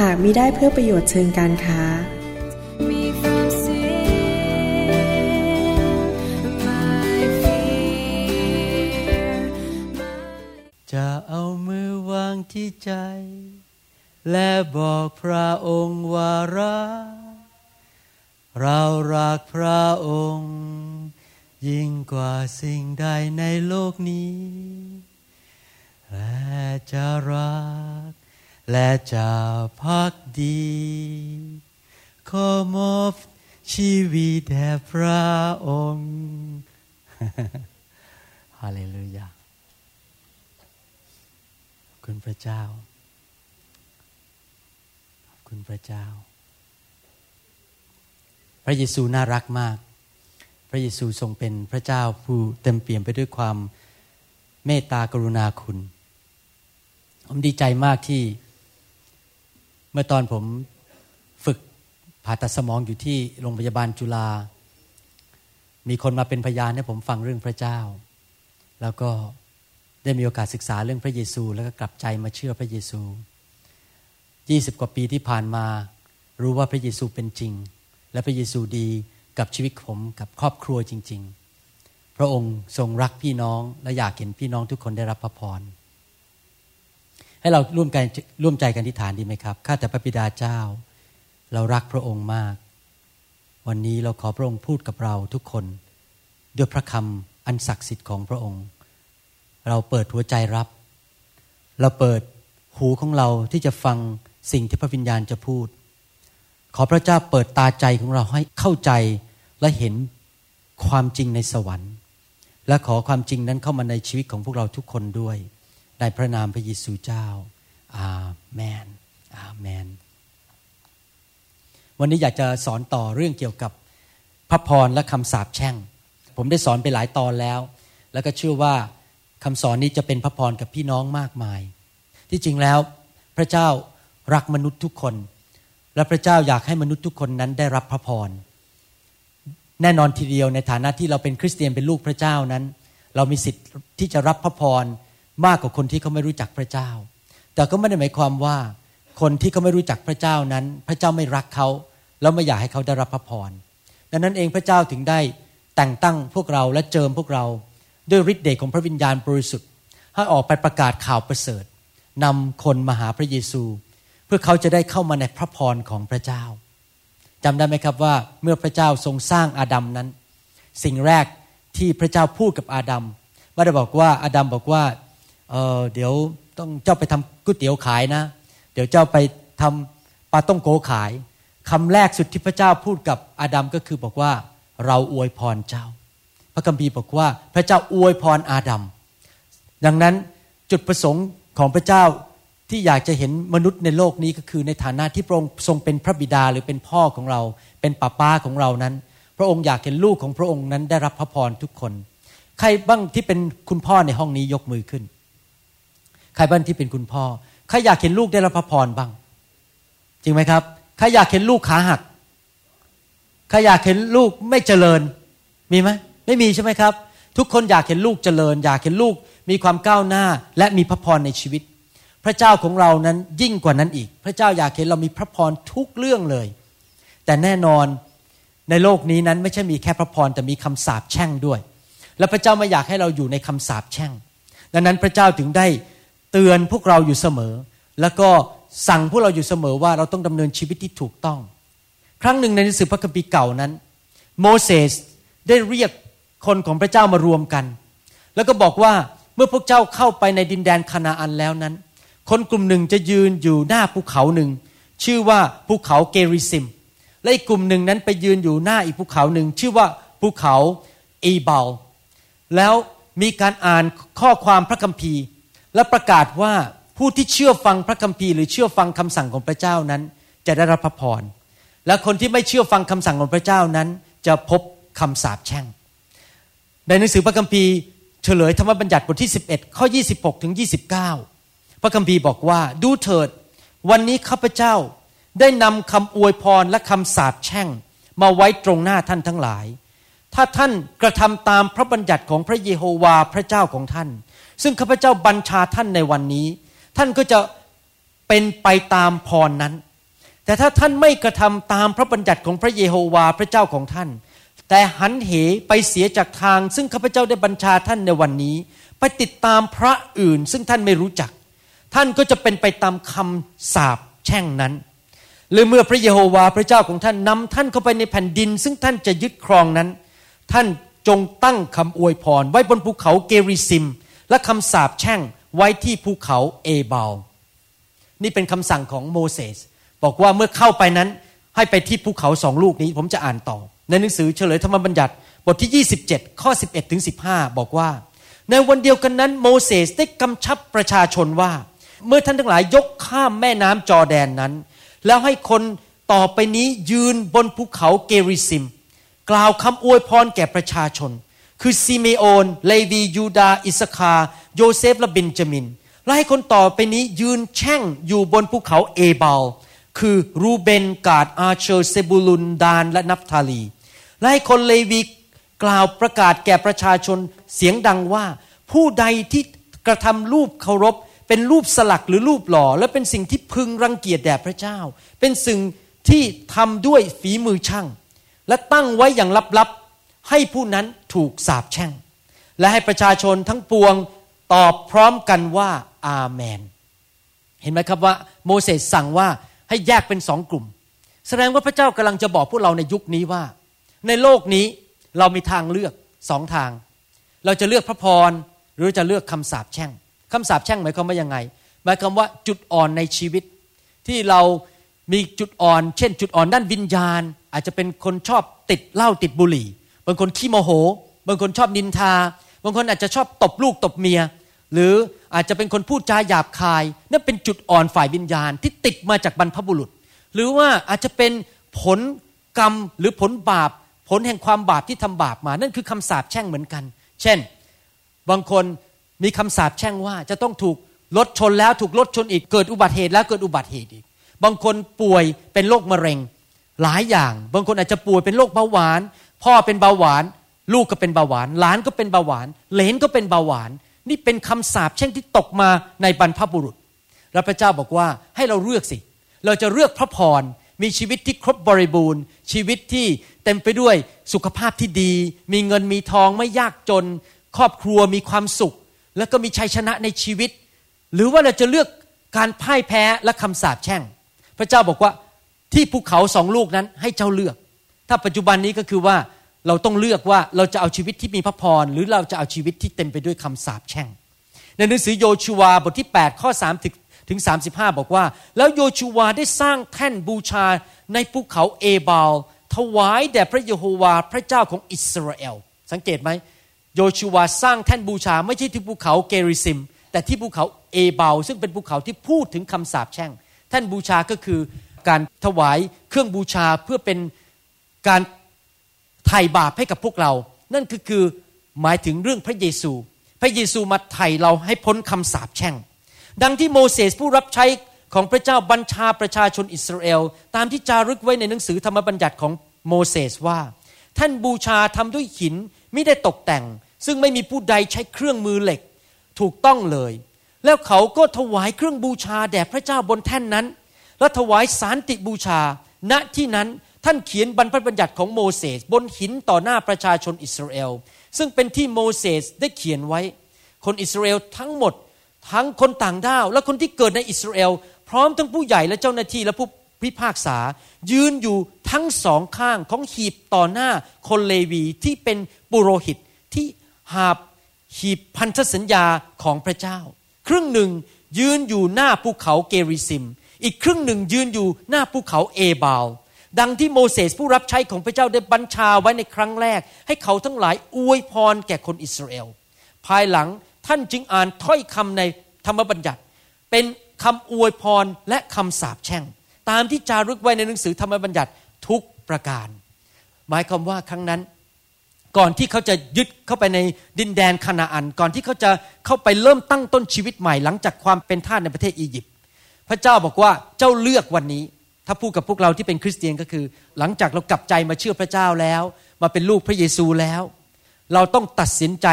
หากมิได้เพื่อประโยชน์เชิงการค้า จะเอามือวางที่ใจ และบอกพระองค์ว่ารักเรารักพระองค์ ยิ่งกว่าสิ่งใดในโลกนี้ และจะรัก และจะพักดี ขอมอบชีวิตแด่พระองค์ฮาเลลูยาขอบคุณพระเจ้า ขอบคุณพระเจ้า พระเยซูน่ารักมาก พระเยซูทรงเป็นพระเจ้าผู้เต็มเปี่ยมไปด้วยความเมตตากรุณาคุณ ผมดีใจมากที่ มื่อตอนผมฝึกผ่าตัดสมองอยู่ที่โรงพยาบาลจุฬา มีคนมาเป็นพยานให้ผมฟังเรื่องพระเจ้า แล้วก็ได้มีโอกาสศึกษาเรื่องพระเยซู แล้วก็กลับใจมาเชื่อพระเยซูยี่สิบกว่าปีที่ผ่านมา รู้ว่าพระเยซูเป็นจริง และพระเยซูดีกับชีวิตผมกับครอบครัวจริง ๆ พระองค์ทรงรักพี่น้องและอยากเห็นพี่น้องทุกคนได้รับพระพร ให้เราร่วมกันร่วมใจกันที่ฐานดีไหมครับข้าแต่พระบิดาเจ้า เรารักพระองค์มาก วันนี้เราขอพระองค์พูดกับเราทุกคน ด้วยพระคำอันศักดิ์สิทธิ์ของพระองค์ เราเปิดหัวใจรับ เราเปิดหูของเราที่จะฟังสิ่งที่พระวิญญาณจะพูด ขอพระเจ้าเปิดตาใจของเราให้เข้าใจและเห็นความจริงในสวรรค์ และขอความจริงนั้นเข้ามาในชีวิตของพวกเราทุกคนด้วย ในพระนามพระเยซูเจ้า อาเมน อาเมน วันนี้อยากจะสอนต่อเรื่องเกี่ยวกับพระพรและคำสาปแช่ง ผมได้สอนไปหลายตอนแล้ว แล้วก็เชื่อว่าคำสอนนี้จะเป็นพระพรกับพี่น้องมากมาย ที่จริงแล้วพระเจ้ารักมนุษย์ทุกคน และพระเจ้าอยากให้มนุษย์ทุกคนนั้นได้รับพระพร แน่นอนทีเดียวในฐานะที่เราเป็นคริสเตียนเป็นลูกพระเจ้านั้น เรามีสิทธิ์ที่จะรับพระพร มากกว่าคนที่เขาไม่รู้จักพระเจ้า แต่ก็ไม่ได้หมายความว่า คนที่เขาไม่รู้จักพระเจ้านั้น พระเจ้าไม่รักเขาแล้วไม่อยากให้เขาได้รับพระพรดังนั้นเองพระเจ้าถึงได้แต่งตั้งพวกเราและเจิมพวกเราด้วยฤทธิ์เดชของพระวิญญาณบริสุทธิ์ให้ออกไปประกาศข่าวประเสริฐนำคนมาหาพระเยซู เพื่อเขาจะได้เข้ามาในพระพรของพระเจ้าจำได้ไหมครับว่าเมื่อพระเจ้าทรงสร้างอาดัมนั้น สิ่งแรกที่พระเจ้าพูดกับอาดัมไม่ได้บอกว่าอาดัมบอกว่า เเดี๋ยวต้องเจ้าไปทำก๋วยเตี๋ยวขายนะ เดี๋ยวเจ้าไปทำปลาต้องโกขายคำแรกสุดที่พระเจ้าพูดกับอาดัมก็คือบอกว่าเราอวยพรเจ้า พระคัมภีร์บอกว่าพระเจ้าอวยพรอาดัมดังนั้นจุดประสงค์ของพระเจ้าที่อยากจะเห็นมนุษย์ในโลกนี้ก็คือในฐานะที่พระองค์ทรงเป็นพระบิดาหรือเป็นพ่อของเรา เป็นป้าป้าของเรานั้น พระองค์อยากเห็นลูกของพระองค์นั้นได้รับพระพรทุกคน ใครบ้างที่เป็นคุณพ่อในห้องนี้ยกมือขึ้น ใครบ้างที่เป็นคุณพ่อ ใครอยากเห็นลูกได้รับพระพรบ้าง จริงไหมครับ ใครอยากเห็นลูกขาหัก ใครอยากเห็นลูกไม่เจริญ มีไหม ไม่มีใช่ไหมครับ ทุกคนอยากเห็นลูกเจริญ อยากเห็นลูกมีความก้าวหน้าและมีพระพรในชีวิต พระเจ้าของเรานั้นยิ่งกว่านั้นอีก พระเจ้าอยากเห็นเรามีพระพรทุกเรื่องเลย แต่แน่นอนในโลกนี้นั้นไม่ใช่มีแค่พระพรแต่มีคำสาปแช่งด้วย และพระเจ้าไม่อยากให้เราอยู่ในคำสาปแช่ง ดังนั้นพระเจ้าถึงได้ เตือนพวกเราอยู่เสมอ แล้วก็สั่งพวกเราอยู่เสมอว่าเราต้องดำเนินชีวิตที่ถูกต้อง ครั้งหนึ่งในหนังสือพระคัมภีร์เก่านั้น โมเสสได้เรียกคนของพระเจ้ามารวมกัน แล้วก็บอกว่าเมื่อพวกเจ้าเข้าไปในดินแดนคานาอันแล้วนั้น คนกลุ่มหนึ่งจะยืนอยู่หน้าภูเขาหนึ่ง ชื่อว่าภูเขาเกริซิม และอีกกลุ่มหนึ่งนั้นไปยืนอยู่หน้าอีกภูเขาหนึ่ง ชื่อว่าภูเขาอีบลแล้วมีการอ่านข้อความพระคัมภีร์ และประกาศว่าผู้ที่เชื่อฟังพระคัมภีร์หรือเชื่อฟังคำสั่งของพระเจ้านั้น จะได้รับพระพร และคนที่ไม่เชื่อฟังคำสั่งของพระเจ้านั้น จะพบคำสาปแช่ง ในหนังสือพระคัมภีร์เฉลยธรรมบัญญัติบทที่ 11 ข้อ 26 ถึง 29 พระคัมภีร์บอกว่าดูเถิด วันนี้ข้าพเจ้าได้นำคำอวยพรและคำสาปแช่ง มาไว้ตรงหน้าท่านทั้งหลาย ถ้าท่านกระทำตามพระบัญญัติของพระเยโฮวาพระเจ้าของท่าน ซึ่งข้าพเจ้าบัญชาท่านในวันนี้ ท่านก็จะเป็นไปตามพรนั้น แต่ถ้าท่านไม่กระทำตามพระบัญญัติของพระเยโฮวาพระเจ้าของท่าน แต่หันเหไปเสียจากทาง ซึ่งข้าพเจ้าได้บัญชาท่านในวันนี้ ไปติดตามพระอื่น ซึ่งท่านไม่รู้จัก ท่านก็จะเป็นไปตามคำสาปแช่งนั้นหรือเมื่อพระเยโฮวาพระเจ้าของท่านนำท่านเข้าไปในแผ่นดิน ซึ่งท่านจะยึดครองนั้น ท่านจงตั้งคำอวยพร ไว้บนภูเขาเกริซิม และคำสาปแช่งไว้ที่ภูเขาเอบาลนี่เป็นคำสั่งของโมเสสบอกว่าเมื่อเข้าไปนั้นให้ไปที่ภูเขาสองลูกนี้ผมจะอ่านต่อ ในหนังสือเฉลยธรรมบัญญัติบทที่ 27 ข้อ 11ถึง15 บอกว่า ในวันเดียวกันนั้นโมเสสได้กำชับประชาชนว่า เมื่อท่านทั้งหลายยกข้ามแม่น้ำจอแดนนั้น แล้วให้คนต่อไปนี้ยืนบนภูเขาเกริซิม กล่าวคำอวยพรแก่ประชาชน คือซิเมโอน เลวียูดา อิสสาคาร์ โยเซฟ และเบนจามิน และให้คนต่อไปนี้ยืนแช่งอยู่บนภูเขาเอบาล คือรูเบน กาด อาเชอร์ เซบูลุน ดาน และนับทาลี และให้คนเลวีกล่าวประกาศแก่ประชาชนเสียงดังว่า ผู้ใดที่กระทำรูปเคารพ เป็นรูปสลักหรือรูปหล่อ และเป็นสิ่งที่พึงรังเกียจแด่พระเจ้า เป็นสิ่งที่ทำด้วยฝีมือช่าง และตั้งไว้อย่างลับๆ ให้ผู้นั้นถูกสาปแช่ง และให้ประชาชนทั้งปวงตอบพร้อมกันว่าอาเมน เห็นไหมครับว่าโมเสสสั่งว่าให้แยกเป็นสองกลุ่ม แสดงว่าพระเจ้ากำลังจะบอกพวกเราในยุคนี้ว่า ในโลกนี้เรามีทางเลือกสองทาง เราจะเลือกพระพรหรือจะเลือกคำสาปแช่งคำสาปแช่งหมายความว่ายังไง หมายความว่าจุดอ่อนในชีวิต ที่เรามีจุดอ่อน เช่น จุดอ่อนด้านวิญญาณ อาจจะเป็นคนชอบติดเหล้าติดบุหรี่ บางคนขี้โมโห บางคนชอบนินทา บางคนอาจจะชอบตบลูกตบเมีย หรืออาจจะเป็นคนพูดจาหยาบคาย นั่นเป็นจุดอ่อนฝ่ายวิญญาณที่ติดมาจากบรรพบุรุษ หรือว่าอาจจะเป็นผลกรรมหรือผลบาป ผลแห่งความบาปที่ทำบาปมา นั่นคือคำสาปแช่งเหมือนกัน เช่น บางคนมีคำสาปแช่งว่าจะต้องถูกรถชนแล้วถูกรถชนอีกเกิดอุบัติเหตุแล้วเกิดอุบัติเหตุอีก บางคนป่วยเป็นโรคมะเร็งหลายอย่าง บางคนอาจจะป่วยเป็นโรคเบาหวาน พ่อเป็นเบาหวาน ลูกก็เป็นเบาหวาน หลานก็เป็นเบาหวาน เหลนก็เป็นเบาหวาน นี่เป็นคำสาปแช่งที่ตกมาในบรรพบุรุษแล้วพระเจ้าบอกว่าให้เราเลือกสิ เราจะเลือกพระพรมีชีวิตที่ครบบริบูรณ์ ชีวิตที่เต็มไปด้วยสุขภาพที่ดี มีเงินมีทองไม่ยากจน ครอบครัวมีความสุข แล้วก็มีชัยชนะในชีวิต หรือว่าเราจะเลือกการพ่ายแพ้และคำสาปแช่ง พระเจ้าบอกว่าที่ภูเขาสองลูกนั้นให้เจ้าเลือก ถ้าปัจจุบันนี้ก็คือว่าเราต้องเลือกว่าเราจะเอาชีวิตที่มีพระพร หรือเราจะเอาชีวิตที่เต็มไปด้วยคำสาปแช่ง ในหนังสือโยชูวาบทที่ 8 ข้อ3ถึงถึง 35 บอกว่า แล้วโยชูวาได้สร้างแท่นบูชาในภูเขาเอบาล ถวายแด่พระเยโฮวาพระเจ้าของอิสราเอล สังเกตไหมโยชูวาสร้างแท่นบูชาไม่ใช่ที่ภูเขาเกริซิม แต่ที่ภูเขาเอบาลซึ่งเป็นภูเขาที่พูดถึงคำสาปแช่ง แท่นบูชาก็คือการถวายเครื่องบูชาเพื่อเป็น การไถ่บาปให้กับพวกเรา นั่นคือคือหมายถึงเรื่องพระเยซู พระเยซูมาไถ่เราให้พ้นคำสาปแช่ง ดังที่โมเสสผู้รับใช้ของพระเจ้าบัญชาประชาชนอิสราเอล ตามที่จารึกไว้ในหนังสือธรรมบัญญัติของโมเสสว่า ท่านบูชาทำด้วยหินไม่ได้ตกแต่ง ซึ่งไม่มีผู้ใดใช้เครื่องมือเหล็ก ถูกต้องเลย แล้วเขาก็ถวายเครื่องบูชาแด่พระเจ้าบนแท่นนั้น และถวายสารติบูชา ณที่นั้น ท่านเขียนบรรพบัญญัติของโมเสสบนหินต่อหน้าประชาชนอิสราเอล ซึ่งเป็นที่โมเสสได้เขียนไว้ คนอิสราเอลทั้งหมด ทั้งคนต่างด้าว และคนที่เกิดในอิสราเอล พร้อมทั้งผู้ใหญ่และเจ้าหน้าที่และผู้พิพากษา ยืนอยู่ทั้งสองข้างของหีบต่อหน้าคนเลวีที่เป็นปุโรหิตที่หาบหีบพันธสัญญาของพระเจ้า ครึ่งหนึ่งยืนอยู่หน้าภูเขาเกริซิม อีกครึ่งหนึ่งยืนอยู่หน้าภูเขาเอบาล ดังที่โมเสสผู้รับใช้ของพระเจ้าได้บัญชาไว้ในครั้งแรก ให้เขาทั้งหลายอวยพรแก่คนอิสราเอล ภายหลังท่านจึงอ่านถ้อยคำในธรรมบัญญัติ เป็นคำอวยพรและคำสาปแช่ง ตามที่จารึกไว้ในหนังสือธรรมบัญญัติทุกประการ หมายความว่าครั้งนั้น ก่อนที่เขาจะยึดเข้าไปในดินแดนคานาอัน ก่อนที่เขาจะเข้าไปเริ่มตั้งต้นชีวิตใหม่หลังจากความเป็นทาสในประเทศอียิปต์พระเจ้าบอกว่าเจ้าเลือกวันนี้ ถ้าพูดกับพวกเราที่เป็นคริสเตียนก็คือ หลังจากเรากลับใจมาเชื่อพระเจ้าแล้ว มาเป็นลูกพระเยซูแล้ว เราต้องตัดสินใจ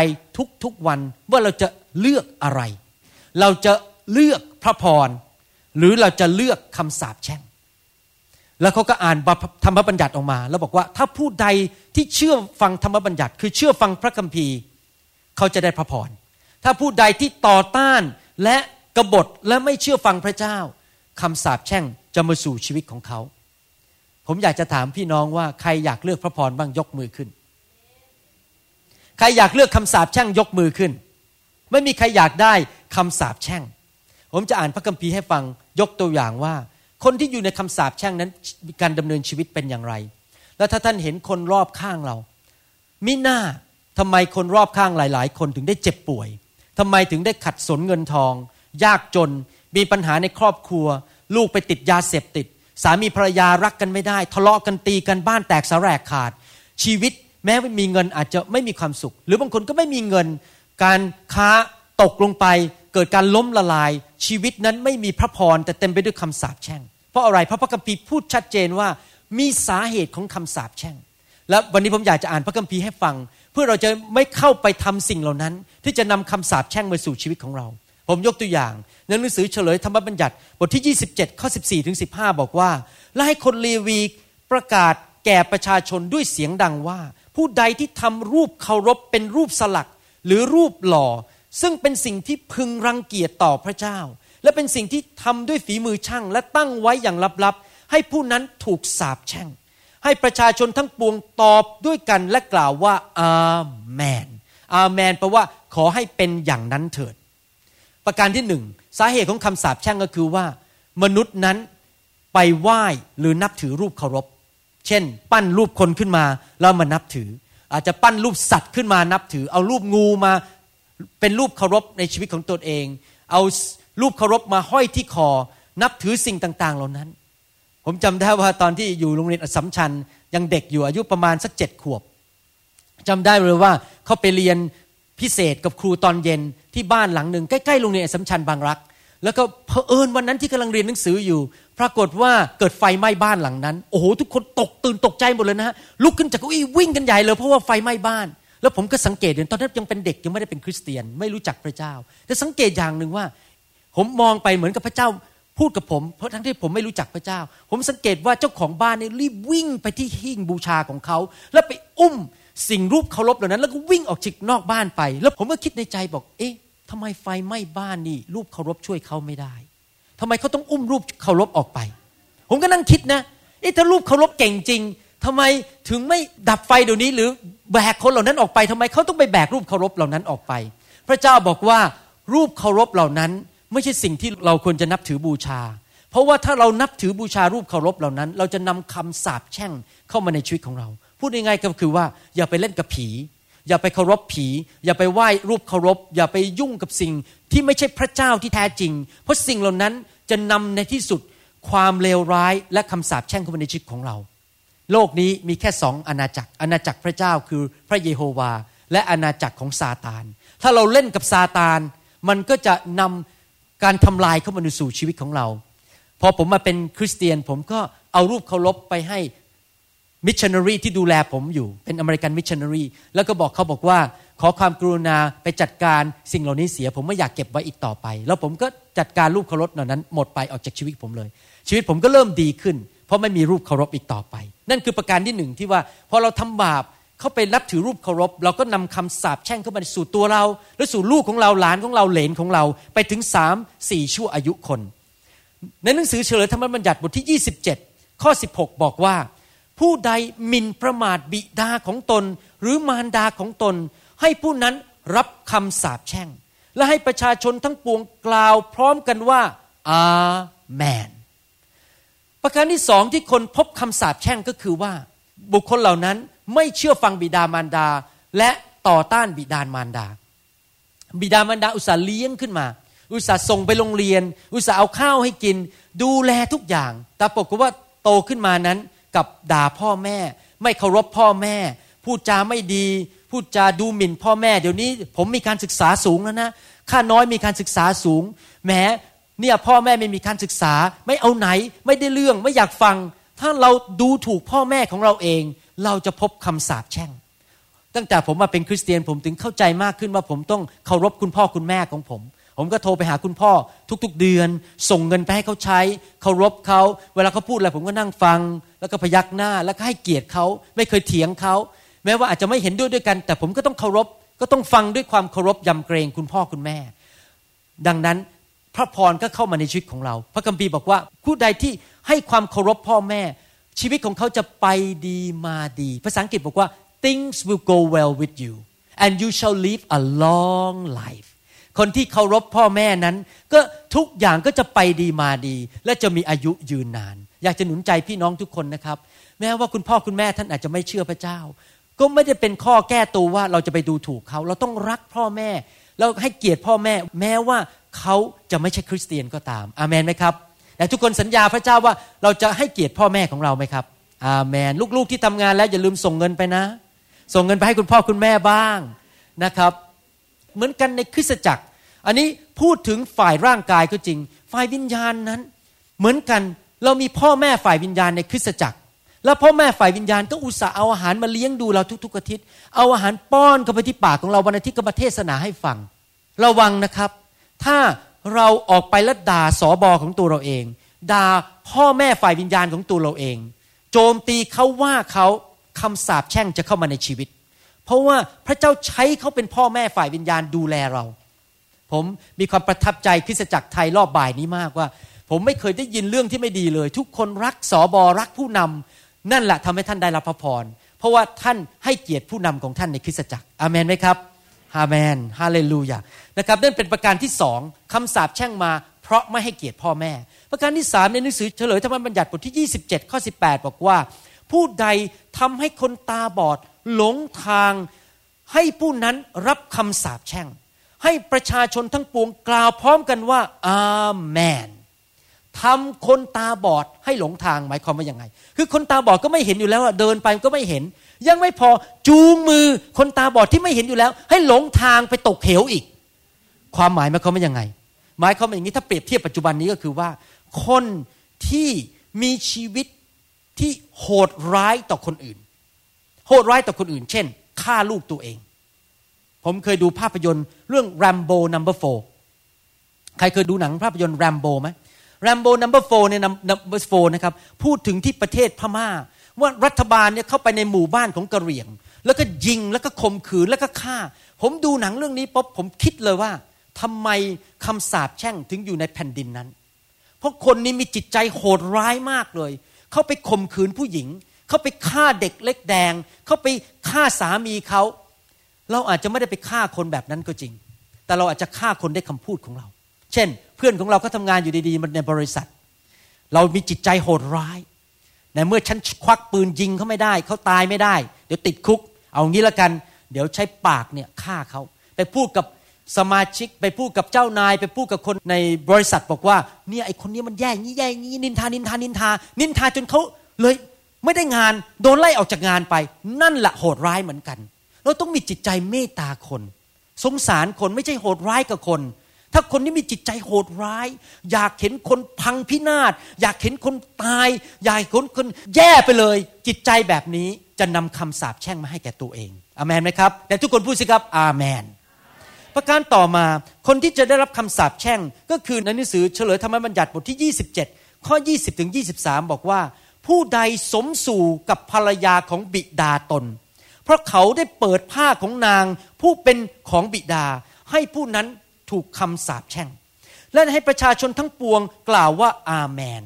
ทุกๆวันว่าเราจะเลือกอะไร เราจะเลือกพระพร หรือเราจะเลือกคำสาปแช่ง แล้วเขาก็อ่านธรรมบัญญัติออกมา แล้วบอกว่าถ้าผู้ใดที่เชื่อฟังธรรมบัญญัติ คือเชื่อฟังพระคัมภีร์ เขาจะได้พระพร ถ้าผู้ใดที่ต่อต้านและกบฏและไม่เชื่อฟังพระเจ้าคำสาปแช่ง จะมาสู่ชีวิตของเขา ผมอยากจะถามพี่น้องว่าใครอยากเลือกพระพรบ้างยกมือขึ้น ใครอยากเลือกคำสาปแช่งยกมือขึ้น ไม่มีใครอยากได้คำสาปแช่ง ผมจะอ่านพระคัมภีร์ให้ฟังยกตัวอย่างว่า คนที่อยู่ในคำสาปแช่งนั้นการดำเนินชีวิตเป็นอย่างไร แล้วถ้าท่านเห็นคนรอบข้างเรามิหน้าทำไมคนรอบข้างหลาย ๆ คนถึงได้เจ็บป่วยทำไมถึงได้ขัดสนเงินทอง ยากจน มีปัญหาในครอบครัว ลูกไปติดยาเสพติด สามีภรรยารักกันไม่ได้ ทะเลาะกันตีกันบ้านแตกสาแรกขาด ชีวิตแม้ไม่มีเงินอาจจะไม่มีความสุข หรือบางคนก็ไม่มีเงิน การค้าตกลงไป เกิดการล้มละลาย ชีวิตนั้นไม่มีพระพรแต่เต็มไปด้วยคำสาปแช่ง เพราะอะไรพระพระคัมภีร์พูดชัดเจนว่ามีสาเหตุของคำสาปแช่ง และวันนี้ผมอยากจะอ่านพระคัมภีร์ให้ฟัง เพื่อเราจะไม่เข้าไปทำสิ่งเหล่านั้น ที่จะนำคำสาปแช่งมาสู่ชีวิตของเรา ผมยกตัวอย่างในหนังสือเฉลยธรรมบัญญัติบทที่ 27 ข้อ 14 ถึง 15 บอกว่า และให้คนเลวีประกาศแก่ประชาชนด้วยเสียงดังว่า ผู้ใดที่ทำรูปเคารพเป็นรูปสลัก หรือรูปหล่อ ซึ่งเป็นสิ่งที่พึงรังเกียจต่อพระเจ้า และเป็นสิ่งที่ทำด้วยฝีมือช่าง และตั้งไว้อย่างลับๆ ให้ผู้นั้นถูกสาปแช่ง ให้ประชาชนทั้งปวงตอบด้วยกันและกล่าวว่าอาเมนอาเมนแปลว่าขอให้เป็นอย่างนั้นเถิด ประการที่หนึ่งสาเหตุของคำสาปแช่งก็คือว่า มนุษย์นั้นไปไหว้หรือนับถือรูปเคารพ เช่น ปั้นรูปคนขึ้นมาแล้วมานับถือ อาจจะปั้นรูปสัตว์ขึ้นมานับถือ เอารูปงูมาเป็นรูปเคารพในชีวิตของตนเอง เอารูปเคารพมาห้อยที่คอ นับถือสิ่งต่างๆ เหล่านั้น ผมจำได้ว่าตอนที่อยู่โรงเรียนอัสสัมชัญยังเด็กอยู่อายุประมาณสักเจ็ดขวบจำได้เลยว่าเขาไปเรียน พิเศษกับครูตอนเย็นที่บ้านหลังหนึ่งใกล้ๆโรงเรียนอัสสัมชัญบางรัก แล้วก็เผอิญวันนั้นที่กำลังเรียนหนังสืออยู่ ปรากฏว่าเกิดไฟไหม้บ้านหลังนั้น โอ้โหทุกคนตกตื่นตกใจหมดเลยนะฮะลุกขึ้นจากเก้าอี้วิ่งกันใหญ่เลยเพราะว่าไฟไหม้บ้าน แล้วผมก็สังเกตเห็นตอนนั้นยังเป็นเด็กยังไม่ได้เป็นคริสเตียนไม่รู้จักพระเจ้า แต่สังเกตอย่างหนึ่งว่า ผมมองไปเหมือนกับพระเจ้าพูดกับผมเพราะทั้งที่ผมไม่รู้จักพระเจ้า ผมสังเกตว่าเจ้าของบ้านนี่รีบวิ่งไปที่หิ้งบูชาของเขา แล้วไปอุ้ม สิ่งรูปเคารพเหล่านั้น แล้วก็วิ่งออกจากนอกบ้านไป แล้วผมก็คิดในใจบอก เอ๊ะทำไมไฟไหม้บ้านนี่ รูปเคารพช่วยเขาไม่ได้ทำไมเขาต้องอุ้มรูปเคารพออกไป ผมก็นั่งคิดนะ เอ๊ะถ้ารูปเคารพเก่งจริงทำไมถึงไม่ดับไฟเดี๋ยวนี้ หรือแบกคนเหล่านั้นออกไปทำไมเขาต้องไปแบกรูปเคารพเหล่านั้นออกไป พระเจ้าบอกว่ารูปเคารพเหล่านั้น ไม่ใช่สิ่งที่เราควรจะนับถือบูชา เพราะว่าถ้าเรานับถือบูชารูปเคารพเหล่านั้น เราจะนำคำสาปแช่งเข้ามาในชีวิตของเรา พูดง่ายๆก็คือว่าอย่าไปเล่นกับผี อย่าไปเคารพผี อย่าไปไหว้รูปเคารพ อย่าไปยุ่งกับสิ่งที่ไม่ใช่พระเจ้าที่แท้จริง เพราะสิ่งเหล่านั้นจะนำในที่สุดความเลวร้ายและคำสาปแช่งเข้ามาในชีวิตของเรา โลกนี้มีแค่สองอาณาจักร อาณาจักรพระเจ้าคือพระเยโฮวา และอาณาจักรของซาตาน ถ้าเราเล่นกับซาตาน มันก็จะนำการทำลายเข้ามาในสู่ชีวิตของเรา พอผมมาเป็นคริสเตียนผมก็เอารูปเคารพไปให้ มิชชันนารีที่ดูแลผมอยู่เป็นอเมริกันมิชชันนารีแล้วก็บอกเขาบอกว่า ขอความกรุณาไปจัดการสิ่งเหล่านี้เสีย ผมไม่อยากเก็บไว้อีกต่อไป แล้วผมก็จัดการรูปเคารพเหล่านั้น หมดไปออกจากชีวิตผมเลย ชีวิตผมก็เริ่มดีขึ้น เพราะไม่มีรูปเคารพอีกต่อไป นั่นคือประการที่หนึ่งที่ว่าพอเราทำบาปเข้าไปรับถือรูปเคารพ เราก็นำคำสาปแช่งเข้ามาสู่ตัวเรา และสู่ลูกของเราหลานของเราเหลนของเรา ไปถึงสามสี่ชั่วอายุคน ในหนังสือเฉลยธรรมบัญญัติบทที่ 27 ข้อ 16 บอกว่า ผู้ใดหมิ่นประมาทบิดาของตน หรือมารดาของตน ให้ผู้นั้นรับคำสาปแช่ง และให้ประชาชนทั้งปวงกล่าวพร้อมกันว่า อาเมน ประการที่สองที่คนพบคำสาปแช่งก็คือว่า บุคคลเหล่านั้นไม่เชื่อฟังบิดามารดา และต่อต้านบิดามารดา บิดามารดาอุตส่าห์เลี้ยงขึ้นมา อุตส่าห์ส่งไปโรงเรียน อุตส่าห์เอาข้าวให้กิน ดูแลทุกอย่าง แต่ปรากฏว่าโตขึ้นมานั้น กับด่าพ่อแม่ ไม่เคารพพ่อแม่ พูดจาไม่ดี พูดจาดูหมิ่นพ่อแม่ เดี๋ยวนี้ผมมีการศึกษาสูงแล้วนะข้าน้อยมีการศึกษาสูงแหมเนี่ยพ่อแม่ไม่มีการศึกษา ไม่เอาไหน ไม่ได้เรื่องไม่อยากฟัง ถ้าเราดูถูกพ่อแม่ของเราเอง เราจะพบคำสาปแช่ง ตั้งแต่ผมมาเป็นคริสเตียนผมถึงเข้าใจมากขึ้นว่าผมต้องเคารพคุณพ่อคุณแม่ของผม ผมก็โทรไปหาคุณพ่อทุกๆเดือน ส่งเงินไปให้เขาใช้เคารพเขาเวลาเขาพูดอะไรผมก็นั่งฟัง แล้วก็พยักหน้าแล้วก็ให้เกียรติเขาไม่เคยเถียงเขาแม้ว่าอาจจะไม่เห็นด้วยด้วยกัน แต่ผมก็ต้องเคารพก็ต้องฟังด้วยความเคารพยำเกรงคุณพ่อคุณแม่ ดังนั้นพระพรก็เข้ามาในชีวิตของเรา พระคัมภีร์บอกว่าผู้ใดที่ให้ความเคารพพ่อแม่ ชีวิตของเขาจะไปดีมาดี ภาษาอังกฤษบอกว่า things will go well with you and you shall live a long life คนที่เคารพพ่อแม่นั้น ก็ทุกอย่างก็จะไปดีมาดี และจะมีอายุยืนนาน อยากจะหนุนใจพี่น้องทุกคนนะครับ แม้ว่าคุณพ่อคุณแม่ท่านอาจจะไม่เชื่อพระเจ้า ก็ไม่ได้เป็นข้อแก้ตัวว่าเราจะไปดูถูกเขา เราต้องรักพ่อแม่ เราให้เกียรติพ่อแม่ แม้ว่าเขาจะไม่ใช่คริสเตียนก็ตามอาเมนไหมครับแต่ทุกคนสัญญาพระเจ้าว่าเราจะให้เกียรติพ่อแม่ของเราไหมครับอาเมนลูกๆที่ทำงานแล้วอย่าลืมส่งเงินไปนะ ส่งเงินไปให้คุณพ่อคุณแม่บ้างนะครับ เหมือนกันในคริสตจักร อันนี้พูดถึงฝ่ายร่างกายก็จริง ฝ่ายวิญญาณนั้น เหมือนกันเรามีพ่อแม่ฝ่ายวิญญาณในคริสตจักร แล้วพ่อแม่ฝ่ายวิญญาณก็อุตส่าห์เอาอาหารมาเลี้ยงดูเราทุกๆอาทิตย์เอาอาหารป้อนเข้าไปที่ปากของเราวันอาทิตย์ก็มาเทศนาให้ฟัง ระวังนะครับ ถ้าเราออกไปแล้วด่าสอบอของตัวเราเองด่าพ่อแม่ฝ่ายวิญญาณของตัวเราเอง โจมตีเขาว่าเขาคำสาปแช่งจะเข้ามาในชีวิต เพราะว่าพระเจ้าใช้เขาเป็นพ่อแม่ฝ่ายวิญญาณดูแลเรา ผมมีความประทับใจคริสตจักรไทยรอบบ่ายนี้มากว่า ผมไม่เคยได้ยินเรื่องที่ไม่ดีเลย ทุกคนรักสอบอรักผู้นำนั่นแหละทำให้ท่านได้รับพระพรเพราะว่าท่านให้เกียรติผู้นำของท่านในคริสตจักรอาเมนไหมครับอาเมนฮาเลลูยานะครับนั่นเป็นประการที่สองคำสาปแช่งมา เพราะไม่ให้เกียรติพ่อแม่ ประการที่สามในหนังสือเฉลยธรรมบัญญัติบทที่ 27 ข้อ 18 บอกว่า ผู้ใดทำให้คนตาบอดหลงทาง ให้ผู้นั้นรับคำสาปแช่ง ให้ประชาชนทั้งปวงกล่าวพร้อมกันว่า อาเมนทำคนตาบอดให้หลงทางหมายความว่ายังไง คือคนตาบอดก็ไม่เห็นอยู่แล้วเดินไปก็ไม่เห็น ยังไม่พอจูงมือคนตาบอดที่ไม่เห็นอยู่แล้ว ให้หลงทางไปตกเหวอีก ความหมายหมายความว่ายังไง หมายความว่าอย่างนี้ถ้าเปรียบเทียบปัจจุบันนี้ก็คือว่า คนที่มีชีวิต ที่โหดร้ายต่อคนอื่น โหดร้ายต่อคนอื่น เช่นฆ่าลูกตัวเอง ผมเคยดูภาพยนตร์เรื่อง Rambo Number Four ใครเคยดูหนังภาพยนตร์ Rambo ไหม Rambo Number Four เนี่ย Number Four นะครับพูดถึงที่ประเทศพม่า ว่ารัฐบาลเนี่ยเข้าไปในหมู่บ้านของกะเหรี่ยง แล้วก็ยิงแล้วก็ข่มขืนแล้วก็ฆ่า ผมดูหนังเรื่องนี้ปุ๊บผมคิดเลยว่าทำไมคำสาปแช่งถึงอยู่ในแผ่นดินนั้น เพราะคนนี้มีจิตใจโหดร้ายมากเลย เขาไปข่มขืนผู้หญิง เขาไปฆ่าเด็กเล็กแดง เขาไปฆ่าสามีเขา เราอาจจะไม่ได้ไปฆ่าคนแบบนั้นก็จริง แต่เราอาจจะฆ่าคนด้วยคำพูดของเรา เช่น เพื่อนของเราก็ทำงานอยู่ดีๆมันในบริษัท เรามีจิตใจโหดร้ายในเมื่อฉันควักปืนยิงเขาไม่ได้เขาตายไม่ได้ เดี๋ยวติดคุก เอางี้ละกัน เดี๋ยวใช้ปากเนี่ยฆ่าเขาไปพูดกับ สมาชิกไปพูดกับเจ้านายไปพูดกับคนในบริษัทบอกว่าเนี่ยไอคนนี้มันแย่งี้แย่งี้นินทานินทานินทา นินทาจนเขาเลยไม่ได้งานโดนไล่ออกจากงานไป นั่นแหละโหดร้ายเหมือนกัน เราต้องมีจิตใจเมตตาคน สงสารคนไม่ใช่โหดร้ายกับคน ถ้าคนนี้มีจิตใจโหดร้าย อยากเห็นคนพังพินาศอยากเห็นคนตาย อยากเห็นคนคนแย่ไปเลย จิตใจแบบนี้จะนำคำสาปแช่งมาให้แก่ตัวเองอเมนไหมครับแต่ทุกคนพูดสิครับอาเมน ประการต่อมาคนที่จะได้รับคำสาปแช่ง ก็คือในหนังสือเฉลยธรรมบัญญัติบทที่ 27 ข้อ 20ถึง23 บอกว่า ผู้ใดสมสู่กับภรรยาของบิดาตน เพราะเขาได้เปิดผ้าของนางผู้เป็นของบิดา ให้ผู้นั้นถูกคำสาปแช่ง และให้ประชาชนทั้งปวงกล่าวว่าอาเมน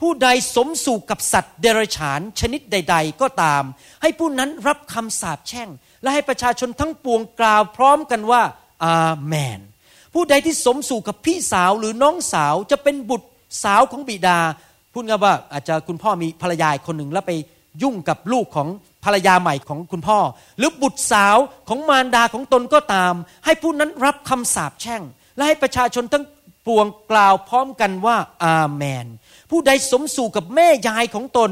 ผู้ใดสมสู่กับสัตว์เดรัจฉานชนิดใด ๆ ก็ตาม ให้ผู้นั้นรับคำสาปแช่ง และให้ประชาชนทั้งปวงกล่าวพร้อมกันว่า อาเมน ผู้ใดที่สมสู่กับพี่สาวหรือน้องสาวจะเป็นบุตรสาวของบิดา พูดง่ายว่าอาจจะคุณพ่อมีภรรยาคนหนึ่งแล้วไปยุ่งกับลูกของภรรยาใหม่ของคุณพ่อ หรือบุตรสาวของมารดาของตนก็ตาม ให้ผู้นั้นรับคำสาปแช่ง และให้ประชาชนทั้งปวงกล่าวพร้อมกันว่าอาเมน ผู้ใดสมสู่กับแม่ยายของตน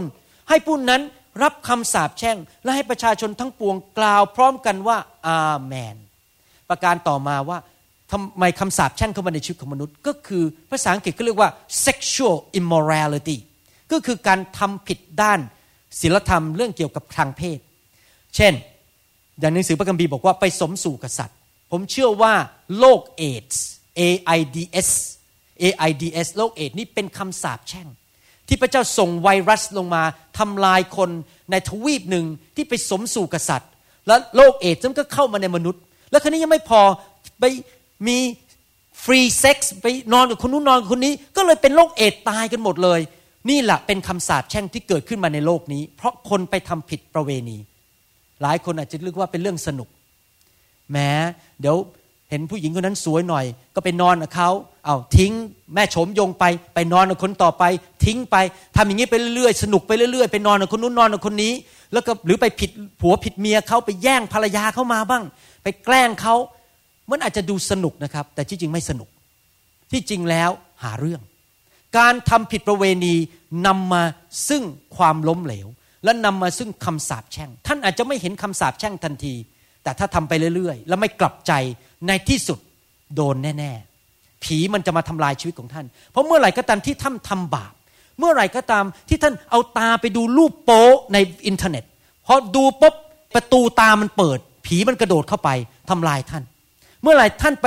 ให้ผู้นั้นรับคำสาปแช่ง และให้ประชาชนทั้งปวงกล่าวพร้อมกันว่าอาเมน ประการต่อมาว่าทำไมคำสาปแช่งเข้ามาในชีวิตของมนุษย์ ก็คือภาษาอังกฤษก็เรียกว่า sexual immorality ก็คือการทำผิดด้านศีลธรรมเรื่องเกี่ยวกับทางเพศ เช่น อย่างหนังสือพระคัมภีร์บอกว่าไปสมสู่กษัตริย์ ผมเชื่อว่าโรคเอดส์ AIDS AIDS โรคเอดส์นี่เป็นคำสาปแช่ง ที่พระเจ้าส่งไวรัสลงมาทำลายคนในทวีปหนึ่งที่ไปสมสู่กับสัตว์ แล้วโรคเอดส์มันก็เข้ามาในมนุษย์ แล้วคนนี้ยังไม่พอไปมี free sex ไปนอนกับคนนู้นนอนกับคนนี้ ก็เลยเป็นโรคเอดส์ตายกันหมดเลย นี่แหละเป็นคำสาปแช่งที่เกิดขึ้นมาในโลกนี้ เพราะคนไปทำผิดประเวณี หลายคนอาจจะนึกว่าเป็นเรื่องสนุกแม้เดี๋ยวเห็นผู้หญิงคนนั้นสวยหน่อย ก็ไปนอนกับเขาเอาทิ้งแม่โฉมยงไป ไปนอนกับคนต่อไป ทิ้งไปทำอย่างนี้ไปเรื่อยๆสนุกไปเรื่อยๆไปนอนกับคนนู้นนอนกับคนนี้ แล้วก็หรือไปผิดผัวผิดเมียเขาไปแย่งภรรยาเขามาบ้าง ไปแกล้งเขามันอาจจะดูสนุกนะครับ แต่ที่จริงไม่สนุก ที่จริงแล้วหาเรื่อง การทำผิดประเวณีนำมาซึ่งความล้มเหลว และนำมาซึ่งคำสาปแช่ง ท่านอาจจะไม่เห็นคำสาปแช่งทันที แต่ถ้าทำไปเรื่อยๆ แล้วไม่กลับใจในที่สุดโดนแน่ๆ ผีมันจะมาทำลายชีวิตของท่าน เพราะเมื่อไหร่ก็ตามที่ท่านทำบาป เมื่อไหร่ก็ตามที่ท่านเอาตาไปดูรูปโป๊ในอินเทอร์เน็ตพอดูปุ๊บประตูตามันเปิด ผีมันกระโดดเข้าไปทำลายท่าน เมื่อไหร่ท่านไป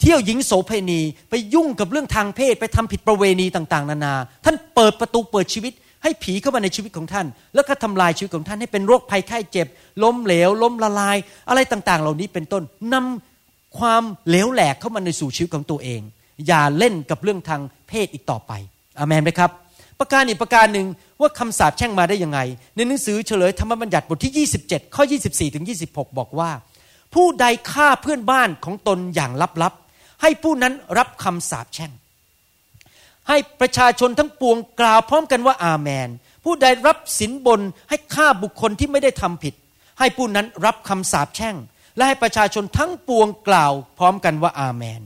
เที่ยวหญิงโสเภณี ไปยุ่งกับเรื่องทางเพศไปทำผิดประเวณีต่างๆ นานา ท่านเปิดประตูเปิดชีวิต ให้ผีเข้ามาในชีวิตของท่าน แล้วก็ทำลายชีวิตของท่านให้เป็นโรคภัยไข้เจ็บ ล้มเหลว ล้มละลาย อะไรต่างๆ เหล่านี้เป็นต้นนำความเหลวแหลกเข้ามาในสู่ชีวิตของตัวเอง อย่าเล่นกับเรื่องทางเพศอีกต่อไปอเมนไหมครับ ประการอีกประการหนึ่งว่าคำสาปแช่งมาได้ยังไง ในหนังสือเฉลยธรรมบัญญัติบทที่ 27 ข้อ 24 ถึง 26 บอกว่า ผู้ใดฆ่าเพื่อนบ้านของตนอย่างลับๆ ให้ผู้นั้นรับคำสาปแช่ง ให้ประชาชนทั้งปวงกล่าวพร้อมกันว่าอาเมน ผู้ใดรับสินบนให้ฆ่าบุคคลที่ไม่ได้ทำผิด ให้ผู้นั้นรับคำสาปแช่ง และให้ประชาชนทั้งปวงกล่าวพร้อมกันว่าอาเมน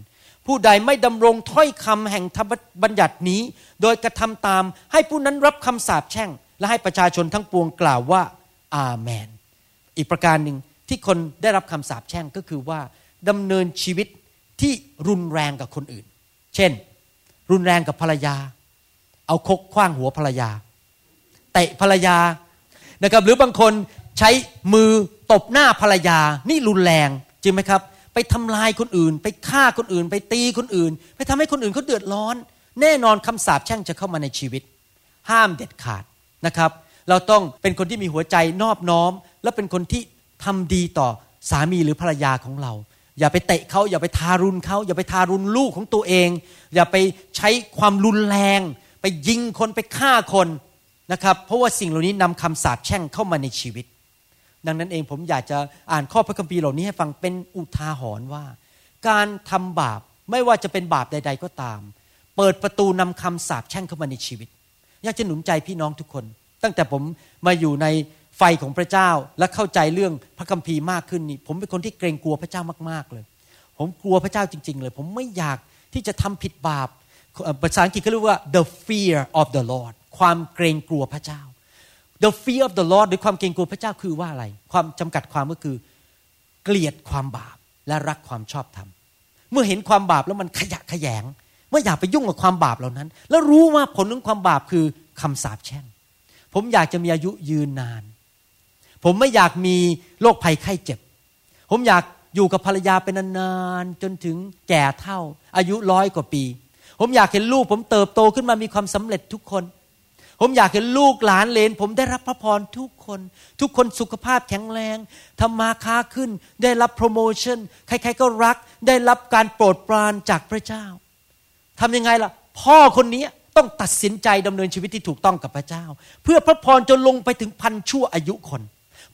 ผู้ใดไม่ดำรงถ้อยคำแห่งธรรมบัญญัตินี้ โดยกระทำตามให้ผู้นั้นรับคำสาปแช่ง และให้ประชาชนทั้งปวงกล่าวว่า อาเมน อีกประการหนึ่งที่คนได้รับคำสาปแช่งก็คือว่าดำเนินชีวิตที่รุนแรงกับคนอื่น เช่น รุนแรงกับภรรยา เอาคกคว้างหัวภรรยาเตะภรรยานะครับหรือบางคนใช้มือตบหน้าภรรยานี่รุนแรงจริงไหมครับ ไปทำลายคนอื่น ไปฆ่าคนอื่น ไปตีคนอื่น ไปทำให้คนอื่นเขาเดือดร้อน แน่นอนคำสาปแช่งจะเข้ามาในชีวิต ห้ามเด็ดขาดนะครับ เราต้องเป็นคนที่มีหัวใจนอบน้อม และเป็นคนที่ทำดีต่อสามีหรือภรรยาของเรา อย่าไปเตะเขาอย่าไปทารุณเขาอย่าไปทารุณลูกของตัวเอง อย่าไปใช้ความรุนแรง ไปยิงคนไปฆ่าคนนะครับ เพราะว่าสิ่งเหล่านี้นำคำสาปแช่งเข้ามาในชีวิต ดังนั้นเองผมอยากจะอ่านข้อพระคัมภีร์เหล่านี้ให้ฟังเป็นอุทาหรณ์ว่า การทำบาปไม่ว่าจะเป็นบาปใด ๆก็ตาม เปิดประตูนำคำสาปแช่งเข้ามาในชีวิต อยากจะหนุนใจพี่น้องทุกคน ตั้งแต่ผมมาอยู่ในไฟของพระเจ้าและเข้าใจเรื่องพระคัมภีร์มากขึ้นนี่ผมเป็นคนที่เกรงกลัวพระเจ้ามากๆเลย ผมกลัวพระเจ้าจริง ๆ เลย ผมไม่อยากที่จะทำผิดบาปภาษาอังกฤษเขาเรียกว่า the fear of the Lord ความเกรงกลัวพระเจ้า the fear of the Lord หรือความเกรงกลัวพระเจ้าคือว่าอะไร ความจำกัดความก็คือ เกลียดความบาปและรักความชอบธรรม เมื่อเห็นความบาปแล้วมันขยะแขยงไม่อยากไปยุ่งกับความบาปเหล่านั้น แล้วรู้ว่าผลของความบาปคือคำสาปแช่ง ผมอยากจะมีอายุยืนนาน ผมไม่อยากมีโรคภัยไข้เจ็บ ผมอยากอยู่กับภรรยาเป็นนานๆจนถึงแก่เท่า อายุร้อยกว่าปี ผมอยากเห็นลูกผมเติบโตขึ้นมามีความสำเร็จทุกคน ผมอยากเห็นลูกหลานเลน ผมได้รับพระพรทุกคน ทุกคนสุขภาพแข็งแรงทำมาค้าขึ้น ได้รับโปรโมชั่น ใครๆก็รัก ได้รับการโปรดปรานจากพระเจ้าทำยังไงล่ะ พ่อคนนี้ต้องตัดสินใจดำเนินชีวิตที่ถูกต้องกับพระเจ้า เพื่อพระพรจนลงไปถึงพันชั่วอายุคน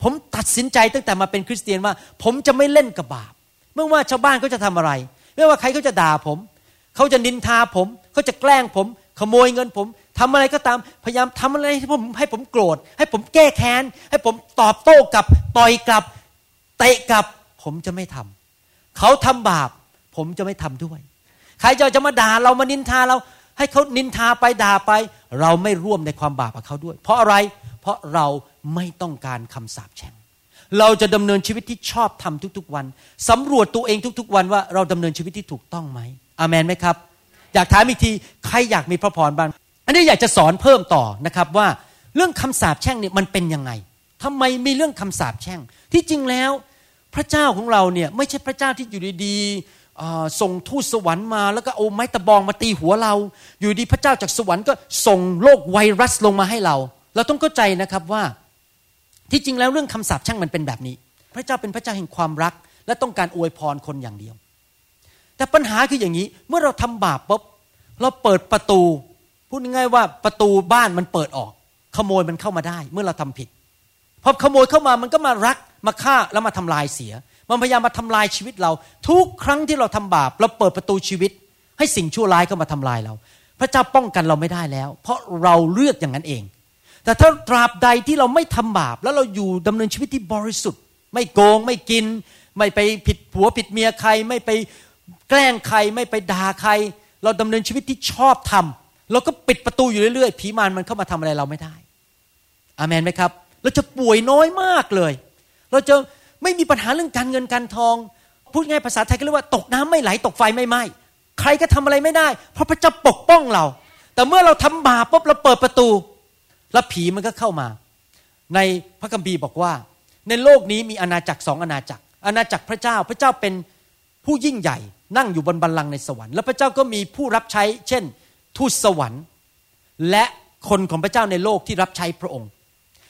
ผมตัดสินใจตั้งแต่มาเป็นคริสเตียนว่า ผมจะไม่เล่นกับบาปไม่ว่าชาวบ้านเขาจะทำอะไร ไม่ว่าใครเขาจะด่าผม เขาจะนินทาผม เขาจะแกล้งผม ขโมยเงินผม ทำอะไรก็ตามพยายามทำอะไรให้ผมให้ผมโกรธ ให้ผมแก้แค้น ให้ผมตอบโต้กลับต่อยกลับเตะกลับ ผมจะไม่ทำเขาทำบาป ผมจะไม่ทำด้วย ใครจะจะมาด่าเรามานินทาเรา ให้เขานินทาไปด่าไป เราไม่ร่วมในความบาปกับเขาด้วย เพราะอะไรเพราะเราไม่ต้องการคำสาปแช่งเราจะดำเนินชีวิตที่ชอบทำทุกๆวันสำรวจตัวเองทุกๆ วันว่าเราดำเนินชีวิตที่ถูกต้องไหมอาเมนไหมครับ อยากถามอีกที ใครอยากมีพระพรบ้าง อันนี้อยากจะสอนเพิ่มต่อนะครับว่าเรื่องคำสาปแช่งเนี่ยมันเป็นยังไงทำไมมีเรื่องคำสาปแช่ง ที่จริงแล้วพระเจ้าของเราเนี่ยไม่ใช่พระเจ้าที่อยู่ดีๆส่งทูตสวรรค์มาแล้วก็เอาไม้ตะบองมาตีหัวเรา อยู่ดีพระเจ้าจากสวรรค์ก็ส่งโรคไวรัสลงมาให้เรา เราต้องเข้าใจนะครับว่าที่จริงแล้วเรื่องคำสาปแช่งมันเป็นแบบนี้ พระเจ้าเป็นพระเจ้าแห่งความรัก และต้องการอวยพรคนอย่างเดียว แต่ปัญหาคืออย่างนี้เมื่อเราทำบาปปุ๊บเราเปิดประตู พูดง่ายๆว่าประตูบ้านมันเปิดออก ขโมยมันเข้ามาได้ เมื่อเราทำผิดพอขโมยเข้ามามันก็มารักมาฆ่าแล้วมาทำลายเสีย มันพยายามมาทำลายชีวิตเรา ทุกครั้งที่เราทำบาปเราเปิดประตูชีวิต ให้สิ่งชั่วร้ายเข้ามาทำลายเรา พระเจ้าป้องกันเราไม่ได้แล้ว เพราะเราเลือกอย่างนั้นเอง แต่ถ้าตราบใดที่เราไม่ทำบาป แล้วเราอยู่ดำเนินชีวิตที่บริสุทธิ์ ไม่โกงไม่กิน ไม่ไปผิดผัวผิดเมียใคร ไม่ไปแกล้งใคร ไม่ไปด่าใคร เราดำเนินชีวิตที่ชอบทำ เราก็ปิดประตูอยู่เรื่อยๆ ผีมารมันเข้ามาทำอะไรเราไม่ได้ อาเมนไหมครับ เราจะป่วยน้อยมากเลย เราจะไม่มีปัญหาเรื่องการเงินการทอง พูดง่ายภาษาไทยก็เรียกว่าตกน้ำไม่ไหลตกไฟไม่ไหม้ใครก็ทำอะไรไม่ได้ เพราะพระเจ้าปกป้องเรา แต่เมื่อเราทำบาปปุ๊บเราเปิดประตู แล้วผีมันก็เข้ามา ในพระคัมภีร์บอกว่า ในโลกนี้มีอาณาจักรสองอาณาจักร อาณาจักรพระเจ้าพระเจ้าเป็นผู้ยิ่งใหญ่ นั่งอยู่บนบัลลังก์ในสวรรค์ แล้วพระเจ้าก็มีผู้รับใช้ เช่น ทูตสวรรค์ และคนของพระเจ้าในโลกที่รับใช้พระองค์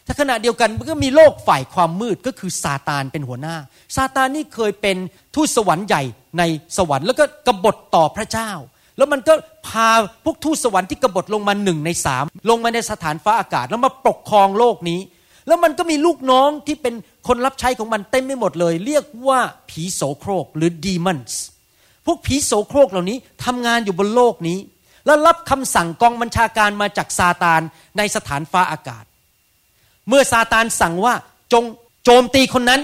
ถ้าขณะเดียวกันมันก็มีโลกฝ่ายความมืดก็คือซาตานเป็นหัวหน้า ซาตานนี่เคยเป็นทูตสวรรค์ใหญ่ในสวรรค์ แล้วก็กบฏต่อพระเจ้า แล้วมันก็พาพวกทูตสวรรค์ที่กบฏลงมาหนึ่งในสามลงมาในสถานฟ้าอากาศ แล้วมาปกครองโลกนี้ แล้วมันก็มีลูกน้องที่เป็นคนรับใช้ของมันเต็มไปหมดเลย เรียกว่าผีโสโครกหรือดีมอนส์พวกผีโสโครกเหล่านี้ทำงานอยู่บนโลกนี้ แล้วรับคำสั่งกองบัญชาการมาจากซาตานในสถานฟ้าอากาศ เมื่อซาตานสั่งว่าจงโจมตีคนนั้น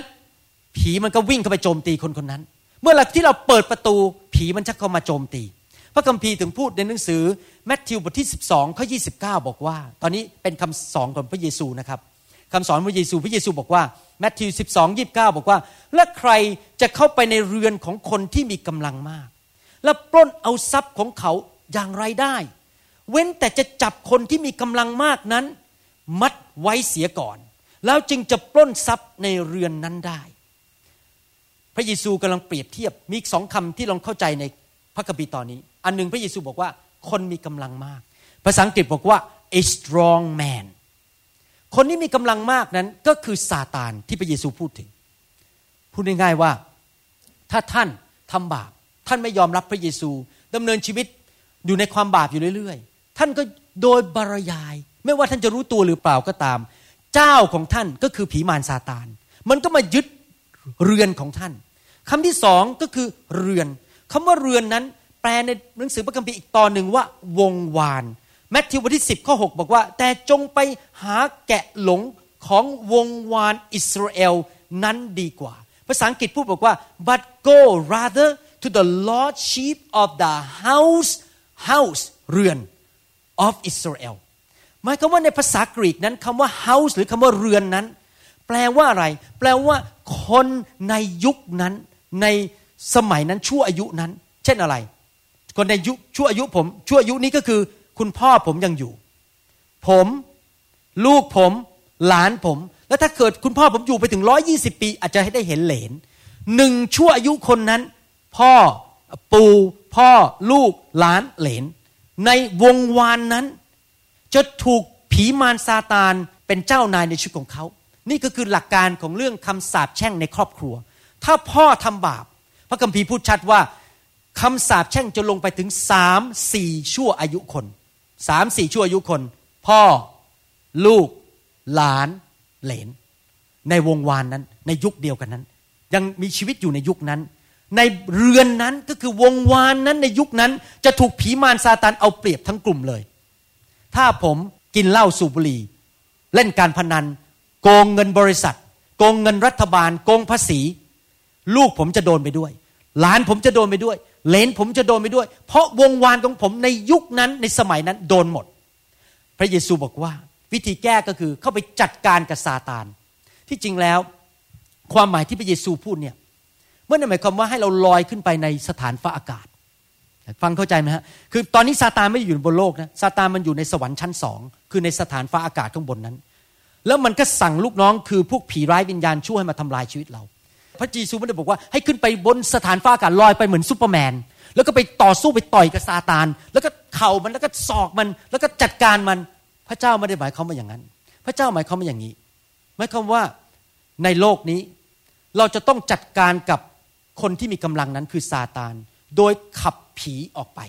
ผีมันก็วิ่งเข้าไปโจมตีคนคนนั้น เมื่อหลักที่เราเปิดประตู ผีมันจะเข้ามาโจมตี พระคัมภีร์ถึงพูดในหนังสือแมทธิวบทที่ 12ข้อ29 บอกว่า ตอนนี้เป็นคำสอนของพระเยซูนะครับคำสอนพระเยซูพระเยซูบอกว่าแมทธิว 12 29 บอกว่า และใครจะเข้าไปในเรือนของคนที่มีกำลังมาก และปล้นเอาทรัพย์ของเขา อย่างไรได้ เว้นแต่จะจับคนที่มีกำลังมากนั้น มัดไว้เสียก่อน แล้วจึงจะปล้นทรัพย์ในเรือนนั้นได้ พระเยซูกำลังเปรียบเทียบมีสองคำที่ลองเข้าใจในพระคัมภีร์ตอนนี้ อันหนึ่งพระเยซูบอกว่าคนมีกำลังมาก ภาษาอังกฤษบอกว่า a strong man คนที่มีกำลังมากนั้นก็คือซาตานที่พระเยซูพูดถึง พูดง่ายๆว่า ถ้าท่านทำบาปท่านไม่ยอมรับพระเยซูดำเนินชีวิต อยู่ในความบาปอยู่เรื่อยๆ ท่านก็โดยบรยาย ไม่ว่าท่านจะรู้ตัวหรือเปล่าก็ตาม เจ้าของท่านก็คือผีมารซาตาน มันก็มายึดเรือนของท่านคำที่สองก็คือเรือนคำว่าเรือนนั้นแปลในหนังสือพระคัมภีร์อีกตอนหนึ่งว่าวงวานแมทธิวบทที่ 10 ข้อ 6 บอกว่า แต่จงไปหาแกะหลงของวงวานอิสราเอลนั้นดีกว่า ภาษาอังกฤษพูดบอกว่า but go rather to the lordship of the house house เรือน of Israel หมายความว่าในภาษากรีกนั้นคำว่า house หรือคำว่าเรือนนั้น แปลว่าอะไร แปลว่าคนในยุคนั้น ในสมัยนั้นชั่วอายุนั้น เช่นอะไร คนในยุคชั่วอายุผม ชั่วอายุนี้ก็คือ คุณพ่อผมยังอยู่ ผม ลูกผม หลานผม แล้วถ้าเกิดคุณพ่อผมอยู่ไปถึงร้อยี่สิบปี อาจจะให้ได้เห็นเหลนหนึ่งชั่วอายุคนนั้น พ่อปู่พ่อลูกหลานเหลน ในวงวานนั้น จะถูกผีมารซาตานเป็นเจ้านายในชีวิตของเขา นี่ก็คือหลักการของเรื่องคำสาปแช่งในครอบครัว ถ้าพ่อทำบาป พระคัมภีร์พูดชัดว่าคำสาปแช่งจะลงไปถึงสามสี่ชั่วอายุคนสามสี่ชั่วอายุคน พ่อ ลูก หลานเหลน ในวงวานนั้น ในยุคเดียวกันนั้น ยังมีชีวิตอยู่ในยุคนั้น ในเรือนนั้นก็คือวงวานนั้นในยุคนั้น จะถูกผีมารซาตานเอาเปรียบทั้งกลุ่มเลย ถ้าผมกินเหล้าสูบบุหรี่ เล่นการพนัน โกงเงินบริษัท โกงเงินรัฐบาล โกงภาษี ลูกผมจะโดนไปด้วย หลานผมจะโดนไปด้วย เลนผมจะโดนไปด้วย เพราะวงวานของผมในยุคนั้นในสมัยนั้นโดนหมด พระเยซูบอกว่า วิธีแก้ก็คือเข้าไปจัดการกับซาตาน ที่จริงแล้ว ความหมายที่พระเยซูพูดเนี่ย เมื่อนั่นหมายความว่าให้เราลอยขึ้นไปในสถานฟ้าอากาศ ฟังเข้าใจไหมฮะคือตอนนี้ซาตานไม่ได้อยู่บนโลกนะซาตานมันอยู่ในสวรรค์ชั้นสองคือในสถานฟ้าอากาศข้างบนนั้น แล้วมันก็สั่งลูกน้องคือพวกผีร้ายวิญญาณชั่วมาทำลายชีวิตเรา พระเยซูไม่ได้บอกว่าให้ขึ้นไปบนสถานฟ้าอากาศลอยไปเหมือนซูเปอร์แมนแล้วก็ไปต่อสู้ไปต่อยกับซาตาน แล้วก็เข่ามันแล้วก็ศอกมัน แล้วก็จัดการมัน พระเจ้าไม่ได้หมายความว่าอย่างนั้น พระเจ้าหมายความว่าอย่างนี้หมายความว่าในโลกนี้เราจะต้องจัดการกับ คนที่มีกำลังนั้นคือซาตาน โดยขับผีออกไป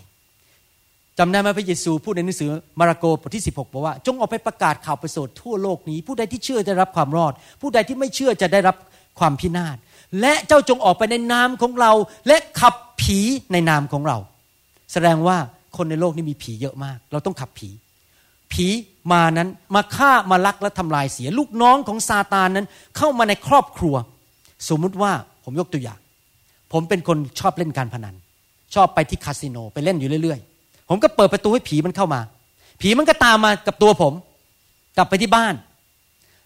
จำได้ไหมพระเยซูพูดในหนังสือมาระโกบทที่ 16บอกว่า จงออกไปประกาศข่าวประเสริฐทั่วโลกนี้ ผู้ใดที่เชื่อจะได้รับความรอด ผู้ใดที่ไม่เชื่อจะได้รับความพินาศและเจ้าจงออกไปในนามของเรา และขับผีในนามของเรา แสดงว่าคนในโลกนี้มีผีเยอะมาก เราต้องขับผี ผีมานั้นมาฆ่ามาลักและทำลายเสียลูกน้องของซาตานนั้น เข้ามาในครอบครัว สมมุติว่าผมยกตัวอย่าง ผมเป็นคนชอบเล่นการพนัน ชอบไปที่คาสิโนไปเล่นอยู่เรื่อยๆ ผมก็เปิดประตูให้ผีมันเข้ามา ผีมันก็ตามมากับตัวผม กลับไปที่บ้าน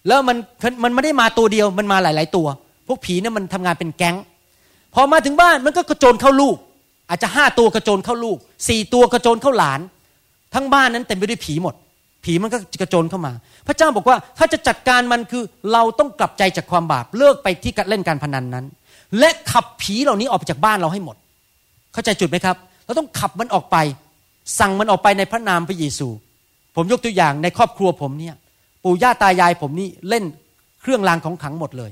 แล้วมันมันไม่ได้มาตัวเดียวมันมาหลาย ๆ ตัว พวกผีเนี่ยมันทำงานเป็นแก๊ง พอมาถึงบ้านมันก็กระโจนเข้าลูก อาจจะห้าตัวกระโจนเข้าลูกสี่ตัวกระโจนเข้าหลาน ทั้งบ้านนั้นเต็มไปด้วยผีหมด ผีมันก็กระโจนเข้ามา พระเจ้าบอกว่าถ้าจะจัดการมันคือเราต้องกลับใจจากความบาปเลิกไปที่การเล่นการพนันนั้น และขับผีเหล่านี้ออกไปจากบ้านเราให้หมด เข้าใจจุดไหมครับ เราต้องขับมันออกไป สั่งมันออกไปในพระนามพระเยซู ผมยกตัวอย่างในครอบครัวผมเนี่ยปู่ย่าตายายผมนี่เล่นเครื่องรางของขลังหมดเลย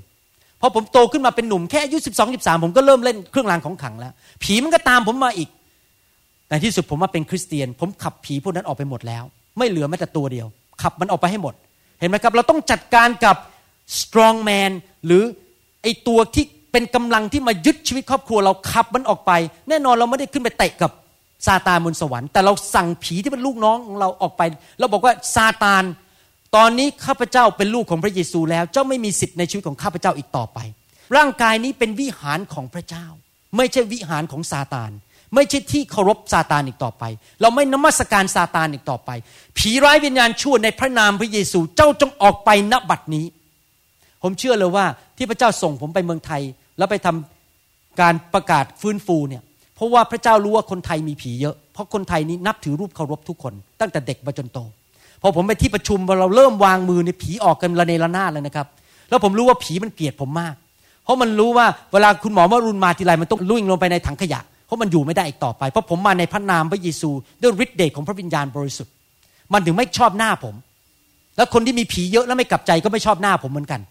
พอผมโตขึ้นมาเป็นหนุ่มแค่อายุสิบสองสิบสามผมก็เริ่มเล่นเครื่องรางของขลังแล้ว ผีมันก็ตามผมมาอีกแต่ที่สุดผมมาเป็นคริสเตียน ผมขับผีพวกนั้นออกไปหมดแล้ว ไม่เหลือแม้แต่ตัวเดียว ขับมันออกไปให้หมด เห็นไหมครับ เราต้องจัดการกับ strong man หรือไอตัวที่ เป็นกำลังที่มายึดชีวิตครอบครัวเราขับมันออกไป แน่นอนเราไม่ได้ขึ้นไปเตะกับซาตานบนสวรรค์แต่เราสั่งผีที่เป็นลูกน้องของเราออกไปเราบอกว่าซาตาน ตอนนี้ข้าพเจ้าเป็นลูกของพระเยซูแล้ว เจ้าไม่มีสิทธิ์ในชีวิตของข้าพเจ้าอีกต่อไป ร่างกายนี้เป็นวิหารของพระเจ้า ไม่ใช่วิหารของซาตาน ไม่ใช่ที่เคารพซาตานอีกต่อไป เราไม่นมัสการซาตานอีกต่อไป ผีร้ายวิญญาณชั่วในพระนามพระเยซูเจ้าจงออกไปณบัดนี้ ผมเชื่อเลยว่าที่พระเจ้าส่งผมไปเมืองไทย แล้วไปทำการประกาศฟื้นฟูเนี่ยเพราะว่าพระเจ้ารู้ว่าคนไทยมีผีเยอะ เพราะคนไทยนี้นับถือรูปเคารพทุกคน ตั้งแต่เด็กมาจนโตพอผมไปที่ประชุมเราเริ่มวางมือในผีออกกันระเนระนาดเลยนะครับ แล้วผมรู้ว่าผีมันเกลียดผมมาก เพราะมันรู้ว่าเวลาคุณหมอมารุนมาทีไรมันต้องลุ่งลงไปในถังขยะ เพราะมันอยู่ไม่ได้อีกต่อไป เพราะผมมาในพระนามพระเยซูด้วยฤทธิ์เดชของพระวิญญาณบริสุทธิ์ มันถึงไม่ชอบหน้าผม แล้วคนที่มีผีเยอะแล้วไม่กลับใจก็ไม่ชอบหน้าผมเหมือนกัน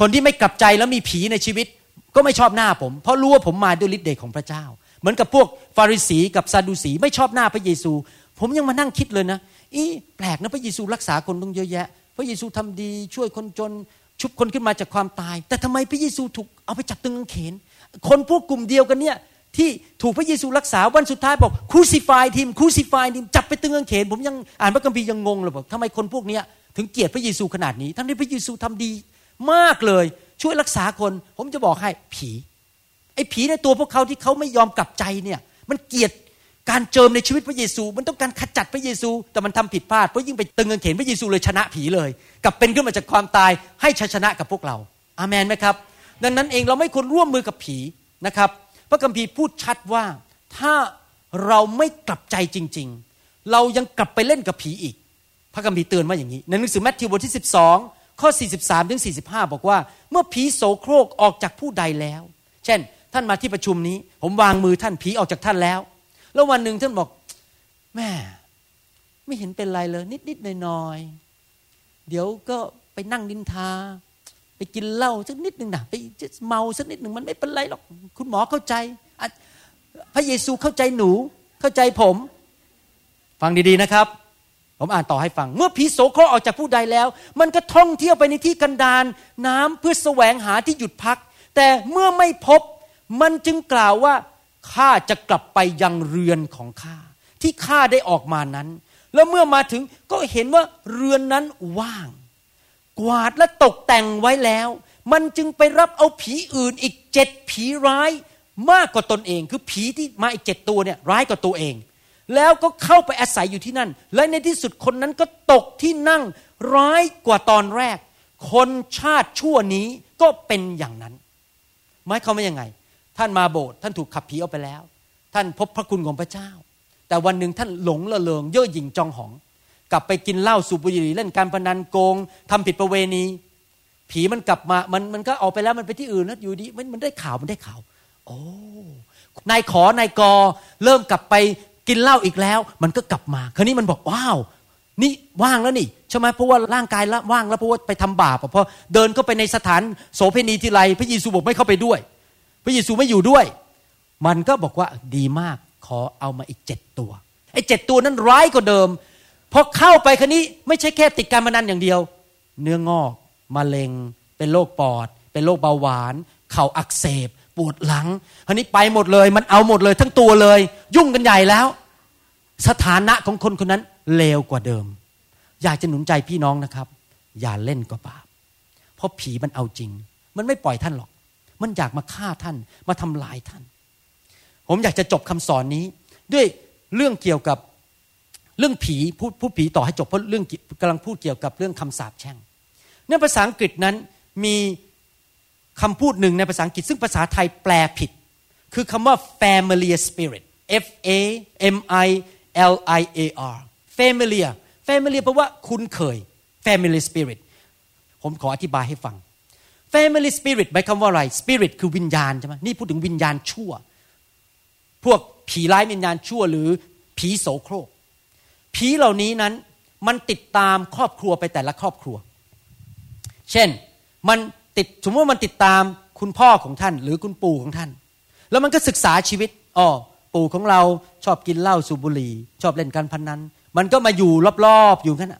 คนที่ไม่กลับใจแล้วมีผีในชีวิตก็ไม่ชอบหน้าผม เพราะรู้ว่าผมมาด้วยฤทธิ์เดชของพระเจ้า เหมือนกับพวกฟาริสีกับซาดูสีไม่ชอบหน้าพระเยซู ผมยังมานั่งคิดเลยนะอีแปลกนะพระเยซูรักษาคนต้องเยอะแยะ พระเยซูทำดีช่วยคนจนชุบคนขึ้นมาจากความตาย แต่ทำไมพระเยซูถูกเอาไปจับตึงกางเขน คนพวกกลุ่มเดียวกันเนี่ยที่ถูกพระเยซูรักษาวันสุดท้ายบอกคูซิฟายทีมคูซิฟายทีมจับไปตึงกางเขน ผมยังอ่านพระคัมภีร์ยังงงเลยบอกทำไมคนพวกเนี้ยถึงเกลียดพระเยซูขนาดนี้ ทั้งที่พระเยซูทำดี มากเลยช่วยรักษาคน ผมจะบอกให้ผี ไอ้ผีในตัวพวกเขาที่เขาไม่ยอมกลับใจเนี่ยมันเกลียดการเจิมในชีวิตพระเยซู มันต้องการขจัดพระเยซู แต่มันทำผิดพลาดเพราะยิ่งไปตึงเงินเขนพระเยซูเลยชนะผีเลยกลับเป็นขึ้นมาจากความตายให้ชัยชนะกับพวกเรา อาเมนไหมครับ ดังนั้นเองเราไม่ควรร่วมมือกับผีนะครับ พระคัมภีร์พูดชัดว่าถ้าเราไม่กลับใจจริง ๆ เรายังกลับไปเล่นกับผีอีก พระคัมภีร์เตือนว่าอย่างนี้ ในหนังสือแมทธิวบทที่ 12 ข้อ 43ถึง45 บอกว่า เมื่อผีโสโครกออกจากผู้ใดแล้ว เช่น ท่านมาที่ประชุมนี้ ผมวางมือท่านผีออกจากท่านแล้ว แล้ววันหนึ่งท่านบอกแม่ไม่เห็นเป็นไรเลย นิดนิดหน่อยหน่อยเดี๋ยวก็ไปนั่งดินทา ไปกินเหล้าสักนิดหนึ่งนะไปเมาสักนิดหนึ่งมันไม่เป็นไรหรอก คุณหมอเข้าใจ พระเยซูเข้าใจหนู เข้าใจผม ฟังดีๆนะครับ ผมอ่านต่อให้ฟัง เมื่อผีโสโครกออกจากผู้ใดแล้ว มันก็ท่องเที่ยวไปในที่กันดารน้ำเพื่อแสวงหาที่หยุดพัก แต่เมื่อไม่พบมันจึงกล่าวว่าข้าจะกลับไปยังเรือนของข้าที่ข้าได้ออกมานั้น แล้วเมื่อมาถึงก็เห็นว่าเรือนนั้นว่าง กวาดและตกแต่งไว้แล้ว มันจึงไปรับเอาผีอื่นอีกเจ็ดผีร้ายมากกว่าตนเอง คือผีที่มาอีกเจ็ดตัวเนี่ยร้ายกว่าตัวเอง แล้วก็เข้าไปอาศัยอยู่ที่นั่น และในที่สุดคนนั้นก็ตกที่นั่งร้ายกว่าตอนแรก คนชาติชั่วนี้ก็เป็นอย่างนั้นหมายความว่ายังไง ท่านมาโบสถ์ท่านถูกขับผีออกไปแล้ว ท่านพบพระคุณของพระเจ้า แต่วันหนึ่งท่านหลงละเลงเย่อหยิ่งจองหอง กลับไปกินเหล้าสูบบุหรี่เล่นการพนันโกงทำผิดประเวณี ผีมันกลับมามันมันก็ออกไปแล้วมันไปที่อื่นแล้วอยู่ดีมันมันได้ข่าวมันได้ข่าว โอ้นายขอนายกอเริ่มกลับไป กินเหล้าอีกแล้ว มันก็กลับมา คราวนี้มันบอกว้าวนี่ว่างแล้วนี่ใช่ไหมเพราะว่าร่างกายละว่างแล้วเพราะว่าไปทำบาปเพราะเดินเข้าไปในสถานโสเภณีทีไรพระเยซูบอกไม่เข้าไปด้วย พระเยซูไม่อยู่ด้วย มันก็บอกว่าดีมากขอเอามาอีกเจ็ดตัวไอ้เจ็ดตัวนั้นร้ายกว่าเดิมพอเข้าไปคันนี้ไม่ใช่แค่ติดการพนันอย่างเดียว เนื้องอกมะเร็ง เป็นโรคปอด เป็นโรคเบาหวาน เข่าอักเสบ ปวดหลังคันนี้ไปหมดเลย มันเอาหมดเลย ทั้งตัวเลย ยุ่งกันใหญ่แล้ว สถานะของคนคนนั้นเลวกว่าเดิม อยากจะหนุนใจพี่น้องนะครับ อย่าเล่นกับบาปเพราะผีมันเอาจริง มันไม่ปล่อยท่านหรอก มันอยากมาฆ่าท่านมาทำลายท่าน ผมอยากจะจบคำสอนนี้ ด้วยเรื่องเกี่ยวกับเรื่องผีพูดพูดผีต่อให้จบเพราะเรื่องกำลังพูดเกี่ยวกับเรื่องคำสาปแช่งในภาษาอังกฤษนั้นมี คำพูดหนึ่งในภาษาอังกฤษซึ่งภาษาไทยแปลผิด คือคำว่า familiar spirit F A M I L I A R familiar familiar แปลว่าคุ้นเคย family spirit ผมขออธิบายให้ฟัง family spirit หมายความว่าอะไร spirit คือวิญญาณใช่ไหมนี่พูดถึงวิญญาณชั่ว พวกผีร้ายวิญญาณชั่วหรือผีโสโครก ผีเหล่านี้นั้นมันติดตามครอบครัวไปแต่ละครอบครัว เช่นมัน ติดสมมติว่ามันติดตามคุณพ่อของท่าน หรือคุณปู่ของท่าน แล้วมันก็ศึกษาชีวิตอ๋อปู่ของเราชอบกินเหล้าสูบบุหรี่ ชอบเล่นการพนนันมันก็มาอยู่รอบๆอยู่กันน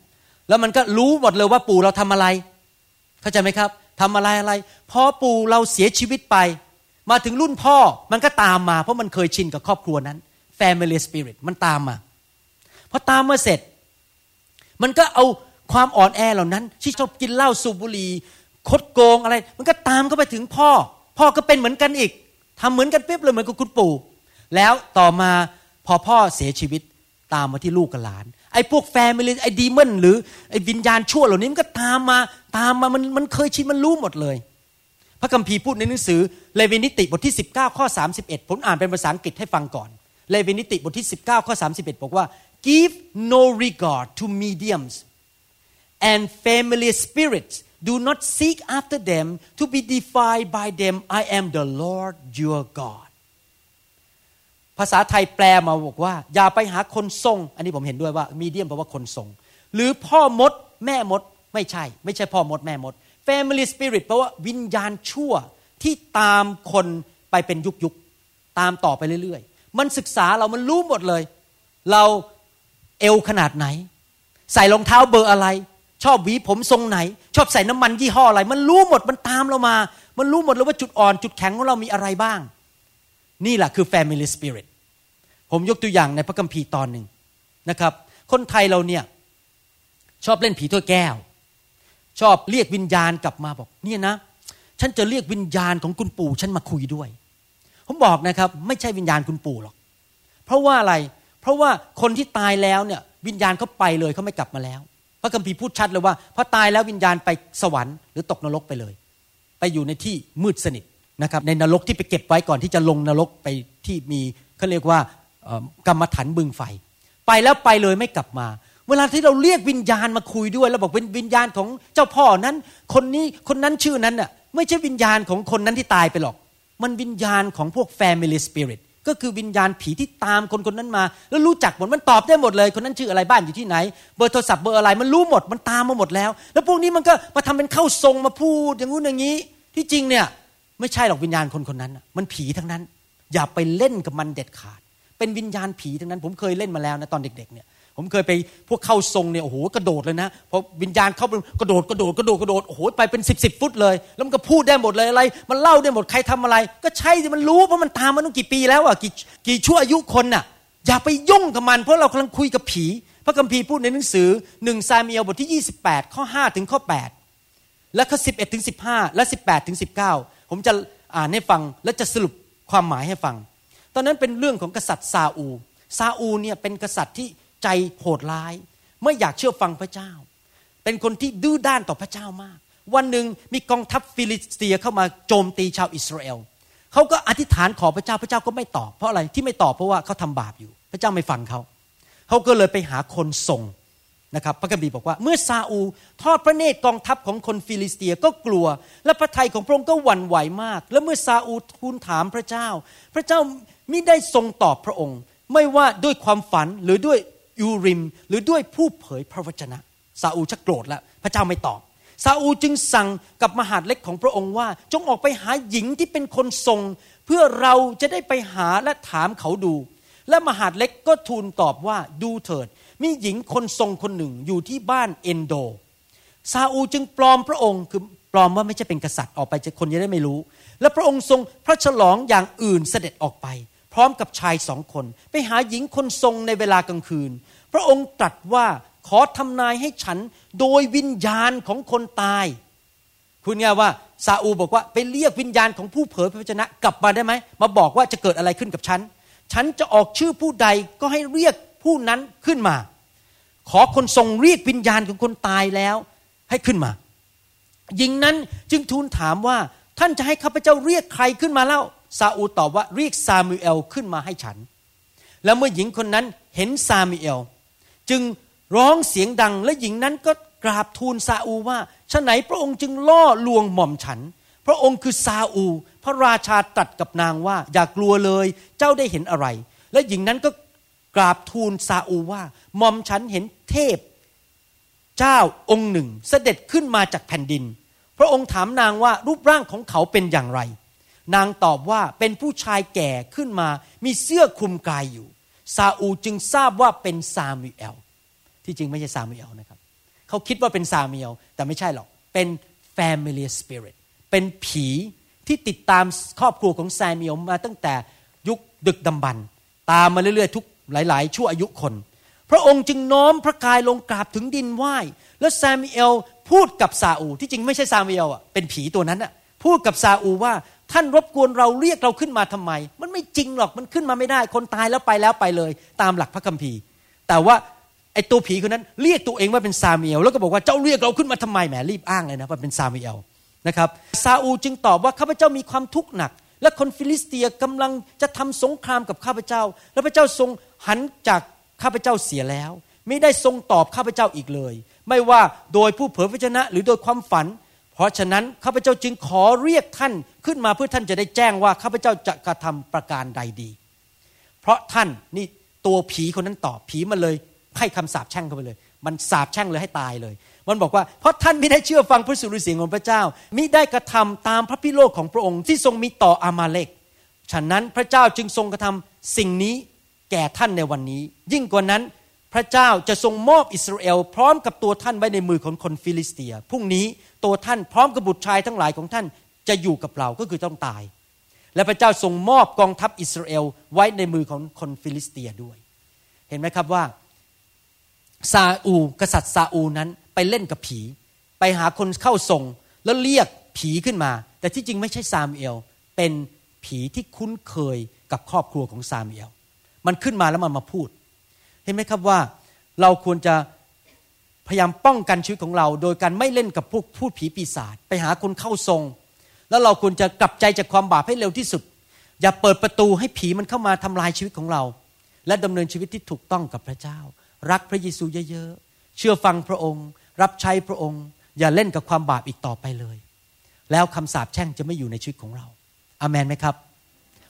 แล้วมันก็รู้หมดเลยว่าปู่เราทำอะไร เข้าใจไหมครับทำอะไรอะไรพอปู่เราเสียชีวิตไป มาถึงรุ่นพ่อมันก็ตามมา เพราะมันเคยชินกับครอบครัวนั้น family spirit มันตามมาพอตามมาเสร็จ มันก็เอาความอ่อนแอเหล่านั้น ที่ชอบกินเหล้าสูบบุหรี่ คดโกงอะไร มันก็ตามเข้าไปถึงพ่อ พ่อก็เป็นเหมือนกันอีกทำเหมือนกันเป๊ะเลยเหมือนกับคุณปู่ แล้วต่อมาพอพ่อเสียชีวิตตามมาที่ลูกกับหลาน ไอ้พวกแฟมิลี่ไอ้ดีมอนหรือไอ้วิญญาณชั่วเหล่านี้มันก็ตามมาตามมามันมันเคยชินมันรู้หมดเลย พระคัมภีร์พูดในหนังสือเลวีนิติบทที่ 19 ข้อ 31 ผมอ่านเป็นภาษาอังกฤษให้ฟังก่อนเลวีนิติบทที่ 19 ข้อ 31 บอกว่า give no regard to mediums and familiar spirits do not seek after them to be defied by them I am the Lord your God ภาษาไทยแปลมาบอกว่า อย่าไปหาคนทรง อันนี้ผมเห็นด้วยว่ามีเดียมแปลว่าคนทรง หรือพ่อมดแม่มดไม่ใช่ ไม่ใช่พ่อมดแม่มด Family Spirit แปลว่าวิญญาณชั่วที่ตามคนไปเป็นยุคยุคตามต่อไปเรื่อยๆ มันศึกษาเรามันรู้หมดเลย เราเอวขนาดไหน ใส่รองเท้าเบอร์อะไร ชอบหวีผมทรงไหน ชอบใส่น้ำมันยี่ห้ออะไร มันรู้หมดมันตามเรามา มันรู้หมดเลยว่าจุดอ่อนจุดแข็งของเรามีอะไรบ้าง นี่แหละคือ Family Spirit ผมยกตัวอย่างในพระคัมภีร์ตอนหนึ่งนะครับ คนไทยเราเนี่ยชอบเล่นผีถ้วยแก้ว ชอบเรียกวิญญาณกลับมาบอกเนี่ยนะ ฉันจะเรียกวิญญาณของคุณปู่ฉันมาคุยด้วย ผมบอกนะครับ ไม่ใช่วิญญาณคุณปู่หรอก เพราะว่าอะไร เพราะว่าคนที่ตายแล้วเนี่ยวิญญาณเขาไปเลยเขาไม่กลับมาแล้ว พระคัมภีร์พูดชัดเลยว่าพอตายแล้ววิญญาณไปสวรรค์หรือตกนรกไปเลย ไปอยู่ในที่มืดสนิทนะครับในนรกที่ไปเก็บไว้ก่อนที่จะลงนรกไปที่มีเขาเรียกว่ากรรมฐานบึงไฟ ไปแล้วไปเลยไม่กลับมา เวลาที่เราเรียกวิญญาณมาคุยด้วยแล้วบอกเป็นวิญญาณของเจ้าพ่อนั้น คนนี้คนนั้นชื่อนั้นน่ะไม่ใช่วิญญาณของคนนั้นที่ตายไปหรอก มันวิญญาณของพวก family spirit ก็คือวิญญาณผีที่ตามคนคนนั้นมา แล้วรู้จักหมดมันตอบได้หมดเลย คนนั้นชื่ออะไรบ้านอยู่ที่ไหน เบอร์โทรศัพท์เบอร์อะไรมันรู้หมดมันตามมาหมดแล้ว แล้วพวกนี้มันก็มาทำเป็นเข้าทรงมาพูดอย่างงู้นอย่างนี้ ที่จริงเนี่ยไม่ใช่หรอกวิญญาณคนคนนั้น มันผีทั้งนั้น อย่าไปเล่นกับมันเด็ดขาด เป็นวิญญาณผีทั้งนั้น ผมเคยเล่นมาแล้วนะตอนเด็ก ๆ เนี่ย ผมเคยไปพวกเข้าทรงเนี่ยโอ้โหกระโดดเลยนะพอวิญญาณเข้ากระโดดกระโดดกระโดดกระโดดโอ้โหไปเป็นสิบสิบฟุตเลย แล้วมันก็พูดได้หมดเลยอะไร มันเล่าได้หมดใครทำอะไร ก็ใช่ที่มันรู้เพราะมันตามมาตั้งกี่ปีแล้วอะกี่กี่ชั่วอายุคนน่ะ อย่าไปยุ่งกับมัน เพราะเรากำลังคุยกับผี พระคัมภีร์พูดในหนังสือหนึ่งซามีเอลบทที่ 28 ข้อ 5 ถึงข้อ 8 และข้อ 11 ถึง 15 และ 18 ถึง 19 ผมจะอ่านให้ฟังและจะสรุปความหมายให้ฟัง ตอนนั้นเป็นเรื่องของกษัตริย์ซาอู ซาอูเนี่ยเป็นกษัตริย์ที่ ใจโหดร้าย ไม่อยากเชื่อฟังพระเจ้า เป็นคนที่ดื้อด้านต่อพระเจ้ามาก วันหนึ่งมีกองทัพฟิลิสเตียเข้ามาโจมตีชาวอิสราเอลเขาก็อธิษฐานขอพระเจ้าพระเจ้าก็ไม่ตอบเพราะอะไรที่ไม่ตอบเพราะว่าเขาทำบาปอยู่ พระเจ้าไม่ฟังเขาเขาก็เลยไปหาคนทรงนะครับพระคัมภีร์บอกว่าเมื่อซาอูลทอดพระเนตรกองทัพของคนฟิลิสเตียก็กลัว และพระทัยของพระองค์ก็หวั่นไหวมาก และเมื่อซาอูลทูลถามพระเจ้า พระเจ้ามิได้ทรงตอบพระองค์ ไม่ว่าด้วยความฝันหรือด้วย ยูริม หรือด้วยผู้เผยพระวจนะซาอูชักโกรธแล้วพระเจ้าไม่ตอบซาอูจึงสั่งกับมหาดเล็กของพระองค์ว่า จงออกไปหาหญิงที่เป็นคนทรง เพื่อเราจะได้ไปหาและถามเขาดู และมหาดเล็กก็ทูลตอบว่าดูเถิด มีหญิงคนทรงคนหนึ่งอยู่ที่บ้านเอนโดซาอูจึงปลอมพระองค์คือปลอมว่าไม่ใช่เป็นกษัตริย์ออกไปจะคนจะได้ไม่รู้ และพระองค์ทรงพระฉลองอย่างอื่นเสด็จออกไป ร้อมกับชายสองคน ไปหาหญิงคนทรงในเวลากลางคืน พระองค์ตรัสว่าขอทำนายให้ฉันโดยวิญญาณของคนตาย คุณไงว่าซาอูบอกว่า ไปเรียกวิญญาณของผู้เผยพระวจนะกลับมาได้ไหมมาบอกว่าจะเกิดอะไรขึ้นกับฉัน ฉันจะออกชื่อผู้ใดก็ให้เรียกผู้นั้นขึ้นมา ขอคนทรงเรียกวิญญาณของคนตายแล้ว ให้ขึ้นมาหญิงนั้นจึงทูลถามว่าท่านจะให้ข้าพเจ้าเรียกใครขึ้นมาเล่า ซาอูตอบว่าเรียกซามูเอลขึ้นมาให้ฉัน แล้วเมื่อหญิงคนนั้นเห็นซามูเอล จึงร้องเสียงดังและหญิงนั้นก็กราบทูลซาอูว่าฉะไหนพระองค์จึงล่อลวงหม่อมฉัน พระองค์คือซาอู พระราชาตรัสกับนางว่า อย่ากลัวเลยเจ้าได้เห็นอะไร และหญิงนั้นก็กราบทูลซาอูว่าหม่อมฉันเห็นเทพ เจ้าองค์หนึ่งเสด็จขึ้นมาจากแผ่นดิน พระองค์ถามนางว่ารูปร่างของเขาเป็นอย่างไร นางตอบว่าเป็นผู้ชายแก่ขึ้นมา มีเสื้อคลุมกายอยู่ ซาอูจึงทราบว่าเป็นซามูเอล ที่จริงไม่ใช่ซามูเอลนะครับเขาคิดว่าเป็นซามูเอลแต่ไม่ใช่หรอก เป็น familiar spirit เป็นผีที่ติดตามครอบครัวของซามูเอลมาตั้งแต่ยุคดึกดำบรรพ์ตามมาเรื่อยๆ ทุกหลาย ๆ ชั่วอายุคน พระองค์จึงน้อมพระกายลงกราบถึงดินไหว้แล้วซามูเอลพูดกับซาอูล ที่จริงไม่ใช่ซามูเอลอะเป็นผีตัวนั้นอะพูดกับซาอูลว่า ท่านรบกวนเราเรียกเราขึ้นมาทำไม มันไม่จริงหรอกมันขึ้นมาไม่ได้ คนตายแล้วไปแล้วไปเลย ตามหลักพระคัมภีร์ แต่ว่าไอ้ตัวผีคนนั้นเรียกตัวเองว่าเป็นซามูเอลแล้วก็บอกว่าเจ้าเรียกเราขึ้นมาทำไมแหมรีบอ้างเลยนะว่าเป็นซาเมูเอลนะครับซาอูลจึงตอบว่าข้าพเจ้ามีความทุกข์หนัก และคนฟิลิสเตียกำลังจะทำสงครามกับข้าพเจ้า แล้วพระเจ้าทรงหันจากข้าพเจ้าเสียแล้ว ไม่ได้ทรงตอบข้าพเจ้าอีกเลย ไม่ว่าโดยผู้เผยพระวจนะหรือโดยความฝัน เพราะฉะนั้นข้าพเจ้าจึงขอเรียกท่านขึ้นมาเพื่อท่านจะได้แจ้งว่าข้าพเจ้าจะกระทำประการใดดี เพราะท่านนี่ตัวผีคนนั้นตอบผีมันเลยให้คำสาปแช่งเข้าไปเลย มันสาปแช่งเลยให้ตายเลย มันบอกว่าเพราะท่านไม่ได้เชื่อฟังพระสุรเสียงของพระเจ้ามิได้กระทำตามพระพิโรธของพระองค์ที่ทรงมีต่ออามาเลกฉะนั้นพระเจ้าจึงทรงกระทำสิ่งนี้แก่ท่านในวันนี้ ยิ่งกว่านั้น พระเจ้าจะทรงมอบอิสราเอล พร้อมกับตัวท่านไว้ในมือของคนฟิลิสเตียพรุ่งนี้ตัวท่านพร้อมกับบุตรชายทั้งหลายของท่านจะอยู่กับเราก็คือต้องตาย และพระเจ้าทรงมอบกองทัพอิสราเอลไว้ในมือของคนฟิลิสเตียด้วย เห็นไหมครับว่าซาอูล กษัตริย์ซาอูลนั้นไปเล่นกับผี ไปหาคนเข้าทรงแล้วเรียกผีขึ้นมา แต่ที่จริงไม่ใช่ซามูเอล เป็นผีที่คุ้นเคยกับครอบครัวของซามูเอล มันขึ้นมาแล้วมันมาพูด ห็นไหมครับว่าเราควรจะพยายามป้องกันชีวิตของเรา โดยการไม่เล่นกับพวกพูดผีปีศาจไปหาคนเข้าทรง แล้วเราควรจะกลับใจจากความบาปให้เร็วที่สุด อย่าเปิดประตูให้ผีมันเข้ามาทำลายชีวิตของเรา และดำเนินชีวิตที่ถูกต้องกับพระเจ้า รักพระเยซูเยอะๆเชื่อฟังพระองค์ รับใช้พระองค์ อย่าเล่นกับความบาปอีกต่อไปเลย แล้วคำสาปแช่งจะไม่อยู่ในชีวิตของเราอามันไหมครับ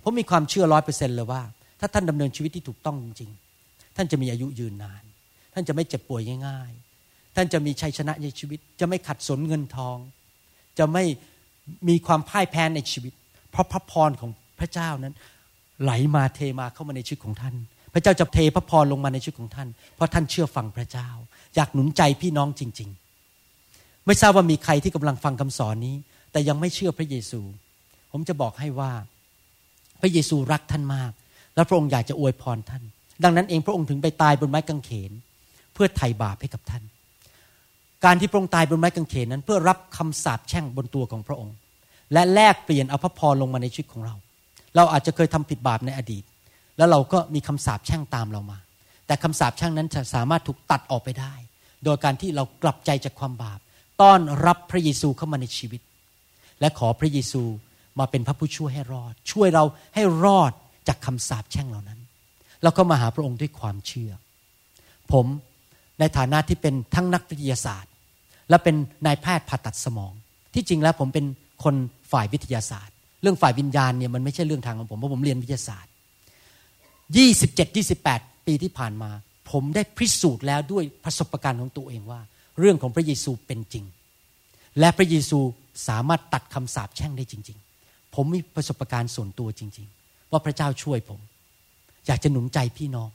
ผมมีความเชื่อร้อยเปอร์เซ็นต์เลยว่า ถ้าท่านดำเนินชีวิตที่ถูกต้องจริงๆ ท่านจะมีอายุยืนนาน ท่านจะไม่เจ็บป่วยง่ายๆ ท่านจะมีชัยชนะในชีวิต จะไม่ขัดสนเงินทอง จะไม่มีความพ่ายแพ้ในชีวิต เพราะพระพรของพระเจ้านั้น ไหลมาเทมาเข้ามาในชีวิตของท่าน พระเจ้าจะเทพระพรลงมาในชีวิตของท่าน เพราะท่านเชื่อฟังพระเจ้า อยากหนุนใจพี่น้องจริง ๆ ไม่ทราบว่ามีใครที่กำลังฟังคำสอนนี้ แต่ยังไม่เชื่อพระเยซู ผมจะบอกให้ว่า พระเยซูรักท่านมาก และพระองค์อยากจะอวยพรท่าน ดังนั้นเองพระองค์ถึงไปตายบนไม้กางเขน เพื่อไถ่บาปให้กับท่าน การที่พระองค์ตายบนไม้กางเขนนั้น เพื่อรับคำสาปแช่งบนตัวของพระองค์ และแลกเปลี่ยนเอาพระพรลงมาในชีวิตของเรา เราอาจจะเคยทำผิดบาปในอดีต แล้วเราก็มีคำสาปแช่งตามเรามา แต่คำสาปแช่งนั้นจะสามารถถูกตัดออกไปได้ โดยการที่เรากลับใจจากความบาป ต้อนรับพระเยซูเข้ามาในชีวิต และขอพระเยซูมาเป็นพระผู้ช่วยให้รอด ช่วยเราให้รอดจากคำสาปแช่งเหล่านั้น เราก็มาหาพระองค์ด้วยความเชื่อ ผมในฐานะที่เป็นทั้งนักวิทยาศาสตร์ และเป็นนายแพทย์ผ่าตัดสมอง ที่จริงแล้วผมเป็นคนฝ่ายวิทยาศาสตร์ เรื่องฝ่ายวิญญาณเนี่ยมันไม่ใช่เรื่องทางของผมเพราะผมเรียนวิทยาศาสตร์ 27 28 ปีที่ผ่านมา ผมได้พิสูจน์แล้วด้วยประสบการณ์ของตัวเองว่า เรื่องของพระเยซูเป็นจริง และพระเยซูสามารถตัดคำสาปแช่งได้จริง ๆ ผมมีประสบการณ์ส่วนตัวจริง ๆ ว่าพระเจ้าช่วยผม อยากจะหนุนใจพี่น้อง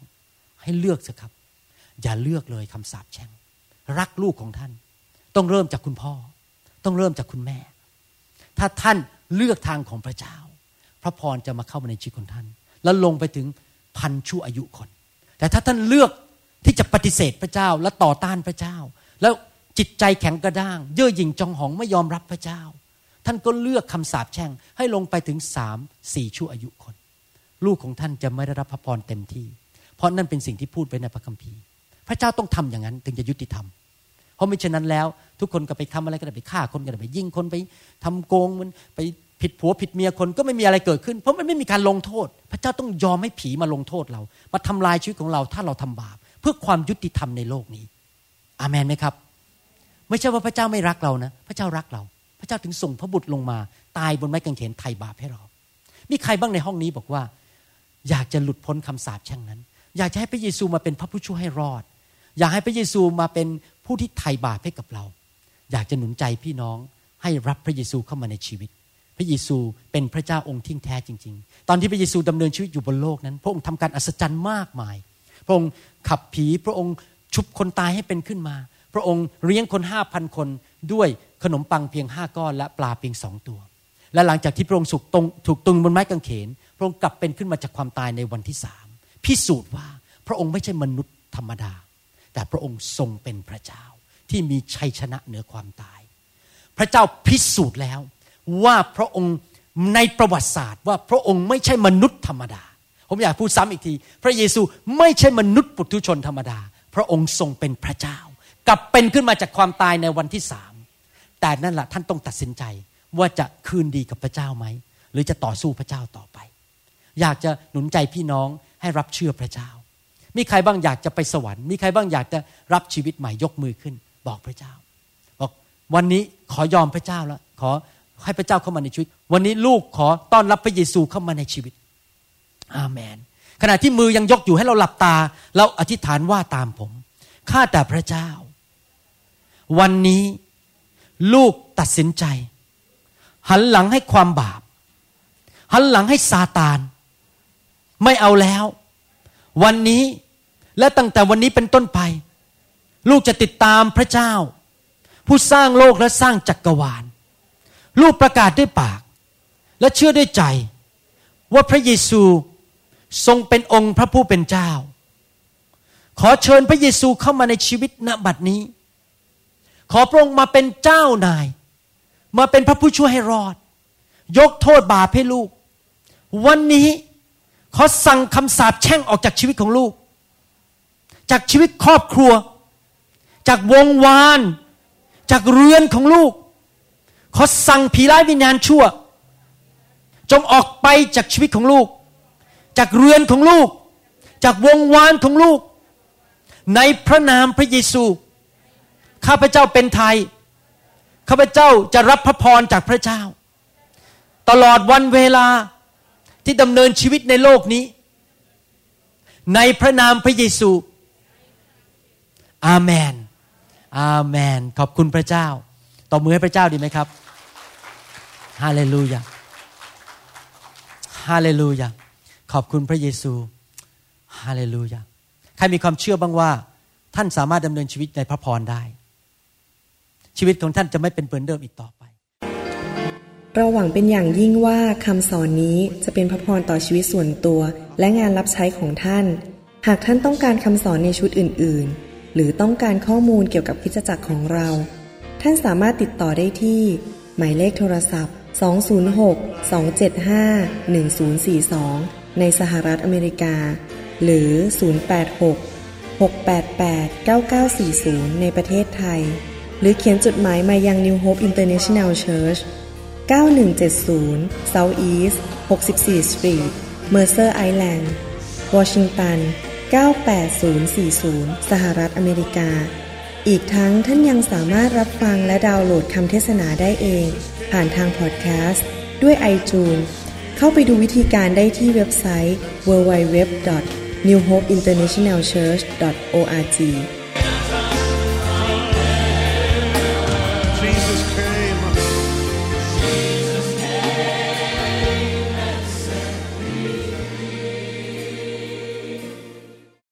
ให้เลือกสิครับ อย่าเลือกเลยคำสาปแช่ง รักลูกของท่าน ต้องเริ่มจากคุณพ่อ ต้องเริ่มจากคุณแม่ ถ้าท่านเลือกทางของพระเจ้า พระพรจะมาเข้ามาในชีวิตของท่าน แล้วลงไปถึงพันชั่วอายุคน แต่ถ้าท่านเลือกที่จะปฏิเสธพระเจ้าและต่อต้านพระเจ้า แล้วจิตใจแข็งกระด้าง เย่อหยิ่งจองหองไม่ยอมรับพระเจ้า ท่านก็เลือกคำสาปแช่งให้ลงไปถึงสามสี่ชั่วอายุคน ลูกของท่านจะไม่ได้รับพระพรเต็มที่ เพราะนั่นเป็นสิ่งที่พูดไว้ในพระคัมภีร์ พระเจ้าต้องทำอย่างนั้นถึงจะยุติธรรม เพราะไม่เช่นนั้นแล้ว ทุกคนก็ไปทำอะไรก็ได้ไปฆ่าคนก็ได้ไปยิงคนไปทำโกงมันไปผิดผัวผิดเมียคนก็ไม่มีอะไรเกิดขึ้น เพราะมันไม่มีการลงโทษ พระเจ้าต้องยอมให้ผีมาลงโทษเรา มาทำลายชีวิตของเราถ้าเราทำบาป เพื่อความยุติธรรมในโลกนี้ อาเมนไหมครับ ไม่ใช่ว่าพระเจ้าไม่รักเรานะ พระเจ้ารักเรา พระเจ้าถึงส่งพระบุตรลงมา ตายบนไม้กางเขนไถ่บาปให้เรา มีใครบ้างในห้องนี้บอกว่า อยากจะหลุดพ้นคำสาปแช่งนั้น อยากจะให้พระเยซูมาเป็นพระผู้ช่วยให้รอด อยากให้พระเยซูมาเป็นผู้ที่ไถ่บาปให้กับเรา อยากจะหนุนใจพี่น้องให้รับพระเยซูเข้ามาในชีวิต พระเยซูเป็นพระเจ้าองค์ที่แท้จริง ๆ ตอนที่พระเยซูดำเนินชีวิตอยู่บนโลกนั้น พระองค์ทำการอัศจรรย์มากมาย พระองค์ขับผีพระองค์ชุบคนตายให้เป็นขึ้นมา พระองค์เลี้ยงคนห้าพันคนด้วยขนมปังเพียงห้าก้อนและปลาเพียงสองตัว และหลังจากที่พระองค์ถูกตรงถูกตึงบนไม้กางเขน ระองค์กลับเป็นขึ้นมาจากความตายในวันที่สามพิสูจน์ว่าพระองค์ไม่ใช่มนุษย์ธรรมดา แต่พระองค์ทรงเป็นพระเจ้าที่มีชัยชนะเหนือความตาย พระเจ้าพิสูจน์แล้วว่าพระองค์ในประวัติศาสตร์ว่าพระองค์ไม่ใช่มนุษย์ธรรมดา ผมอยากพูดซ้ำอีกที พระเยซูไม่ใช่มนุษย์ปุถุชนธรรมดา พระองค์ทรงเป็นพระเจ้า กลับเป็นขึ้นมาจากความตายในวันที่สามแต่นั่นแหละท่านต้องตัดสินใจว่าจะคืนดีกับพระเจ้าไหม หรือจะต่อสู้พระเจ้าต่อไป อยากจะหนุนใจพี่น้องให้รับเชื่อพระเจ้า มีใครบ้างอยากจะไปสวรรค์ มีใครบ้างอยากจะรับชีวิตใหม่ยกมือขึ้น บอกพระเจ้า บอกวันนี้ขอยอมพระเจ้าแล้วขอให้พระเจ้าเข้ามาในชีวิต วันนี้ลูกขอต้อนรับพระเยซูเข้ามาในชีวิต อาเมน ขณะที่มือยังยกอยู่ให้เราหลับตา เราอธิษฐานว่าตามผม ข้าแต่พระเจ้า วันนี้ลูกตัดสินใจ หันหลังให้ความบาป หันหลังให้ซาตาน ไม่เอาแล้ว วันนี้และตั้งแต่วันนี้เป็นต้นไป ลูกจะติดตามพระเจ้า ผู้สร้างโลกและสร้างจักกรวาล ลูกประกาศด้วยปาก และเชื่อด้วยใจ ว่าพระเยซูทรงเป็นองค์พระผู้เป็นเจ้า ขอเชิญพระเยซูเข้ามาในชีวิตณบัดนี้ ขอพระองค์มาเป็นเจ้านาย มาเป็นพระผู้ช่วยให้รอด ยกโทษบาปให้ลูก วันนี้ ขอสั่งคำสาปแช่งออกจากชีวิตของลูก จากชีวิตครอบครัว จากวงวาน จากเรือนของลูก ขอสั่งผีร้ายวิญญาณชั่ว จงออกไปจากชีวิตของลูก จากเรือนของลูก จากวงวานของลูก ในพระนามพระเยซู ข้าพเจ้าเป็นไทย ข้าพเจ้าจะรับพระพรจากพระเจ้า ตลอดวันเวลา ที่ดำเนินชีวิตในโลกนี้ ในพระนามพระเยซู อาเมน อาเมน ขอบคุณพระเจ้าต่อมือให้พระเจ้าดีไหมครับ ฮาเลลูยา ฮาเลลูยา ขอบคุณพระเยซู ฮาเลลูยา ใครมีความเชื่อบ้างว่า ท่านสามารถดำเนินชีวิตในพระพรได้ ชีวิตของท่านจะไม่เป็นเหมือนเดิมอีกต่อไป เราหวังเป็นอย่างยิ่งว่าคำสอนนี้จะเป็นพระพรต่อชีวิตส่วนตัว และงานรับใช้ของท่าน หากท่านต้องการคำสอนในชุดอื่น ๆ หรือต้องการข้อมูลเกี่ยวกับคริดจักรของเรา ท่านสามารถติดต่อได้ที่ หมายเลขโทรศัพท์ 206-275-1042 ในสหรัฐอเมริกา หรือ 086-688-9940 ในประเทศไทย หรือเขียนจดหมายมายัง New Hope International Church 9170 South East 64 Street Mercer Island วอชิงตัน 98040 สหรัฐอเมริกา อีกทั้งท่านยังสามารถรับฟังและดาวน์โหลดคำเทศนาได้เอง ผ่านทางพอดแคสต์ด้วย iTunes เข้าไปดูวิธีการได้ที่เว็บไซต์ www.newhopeinternationalchurch.org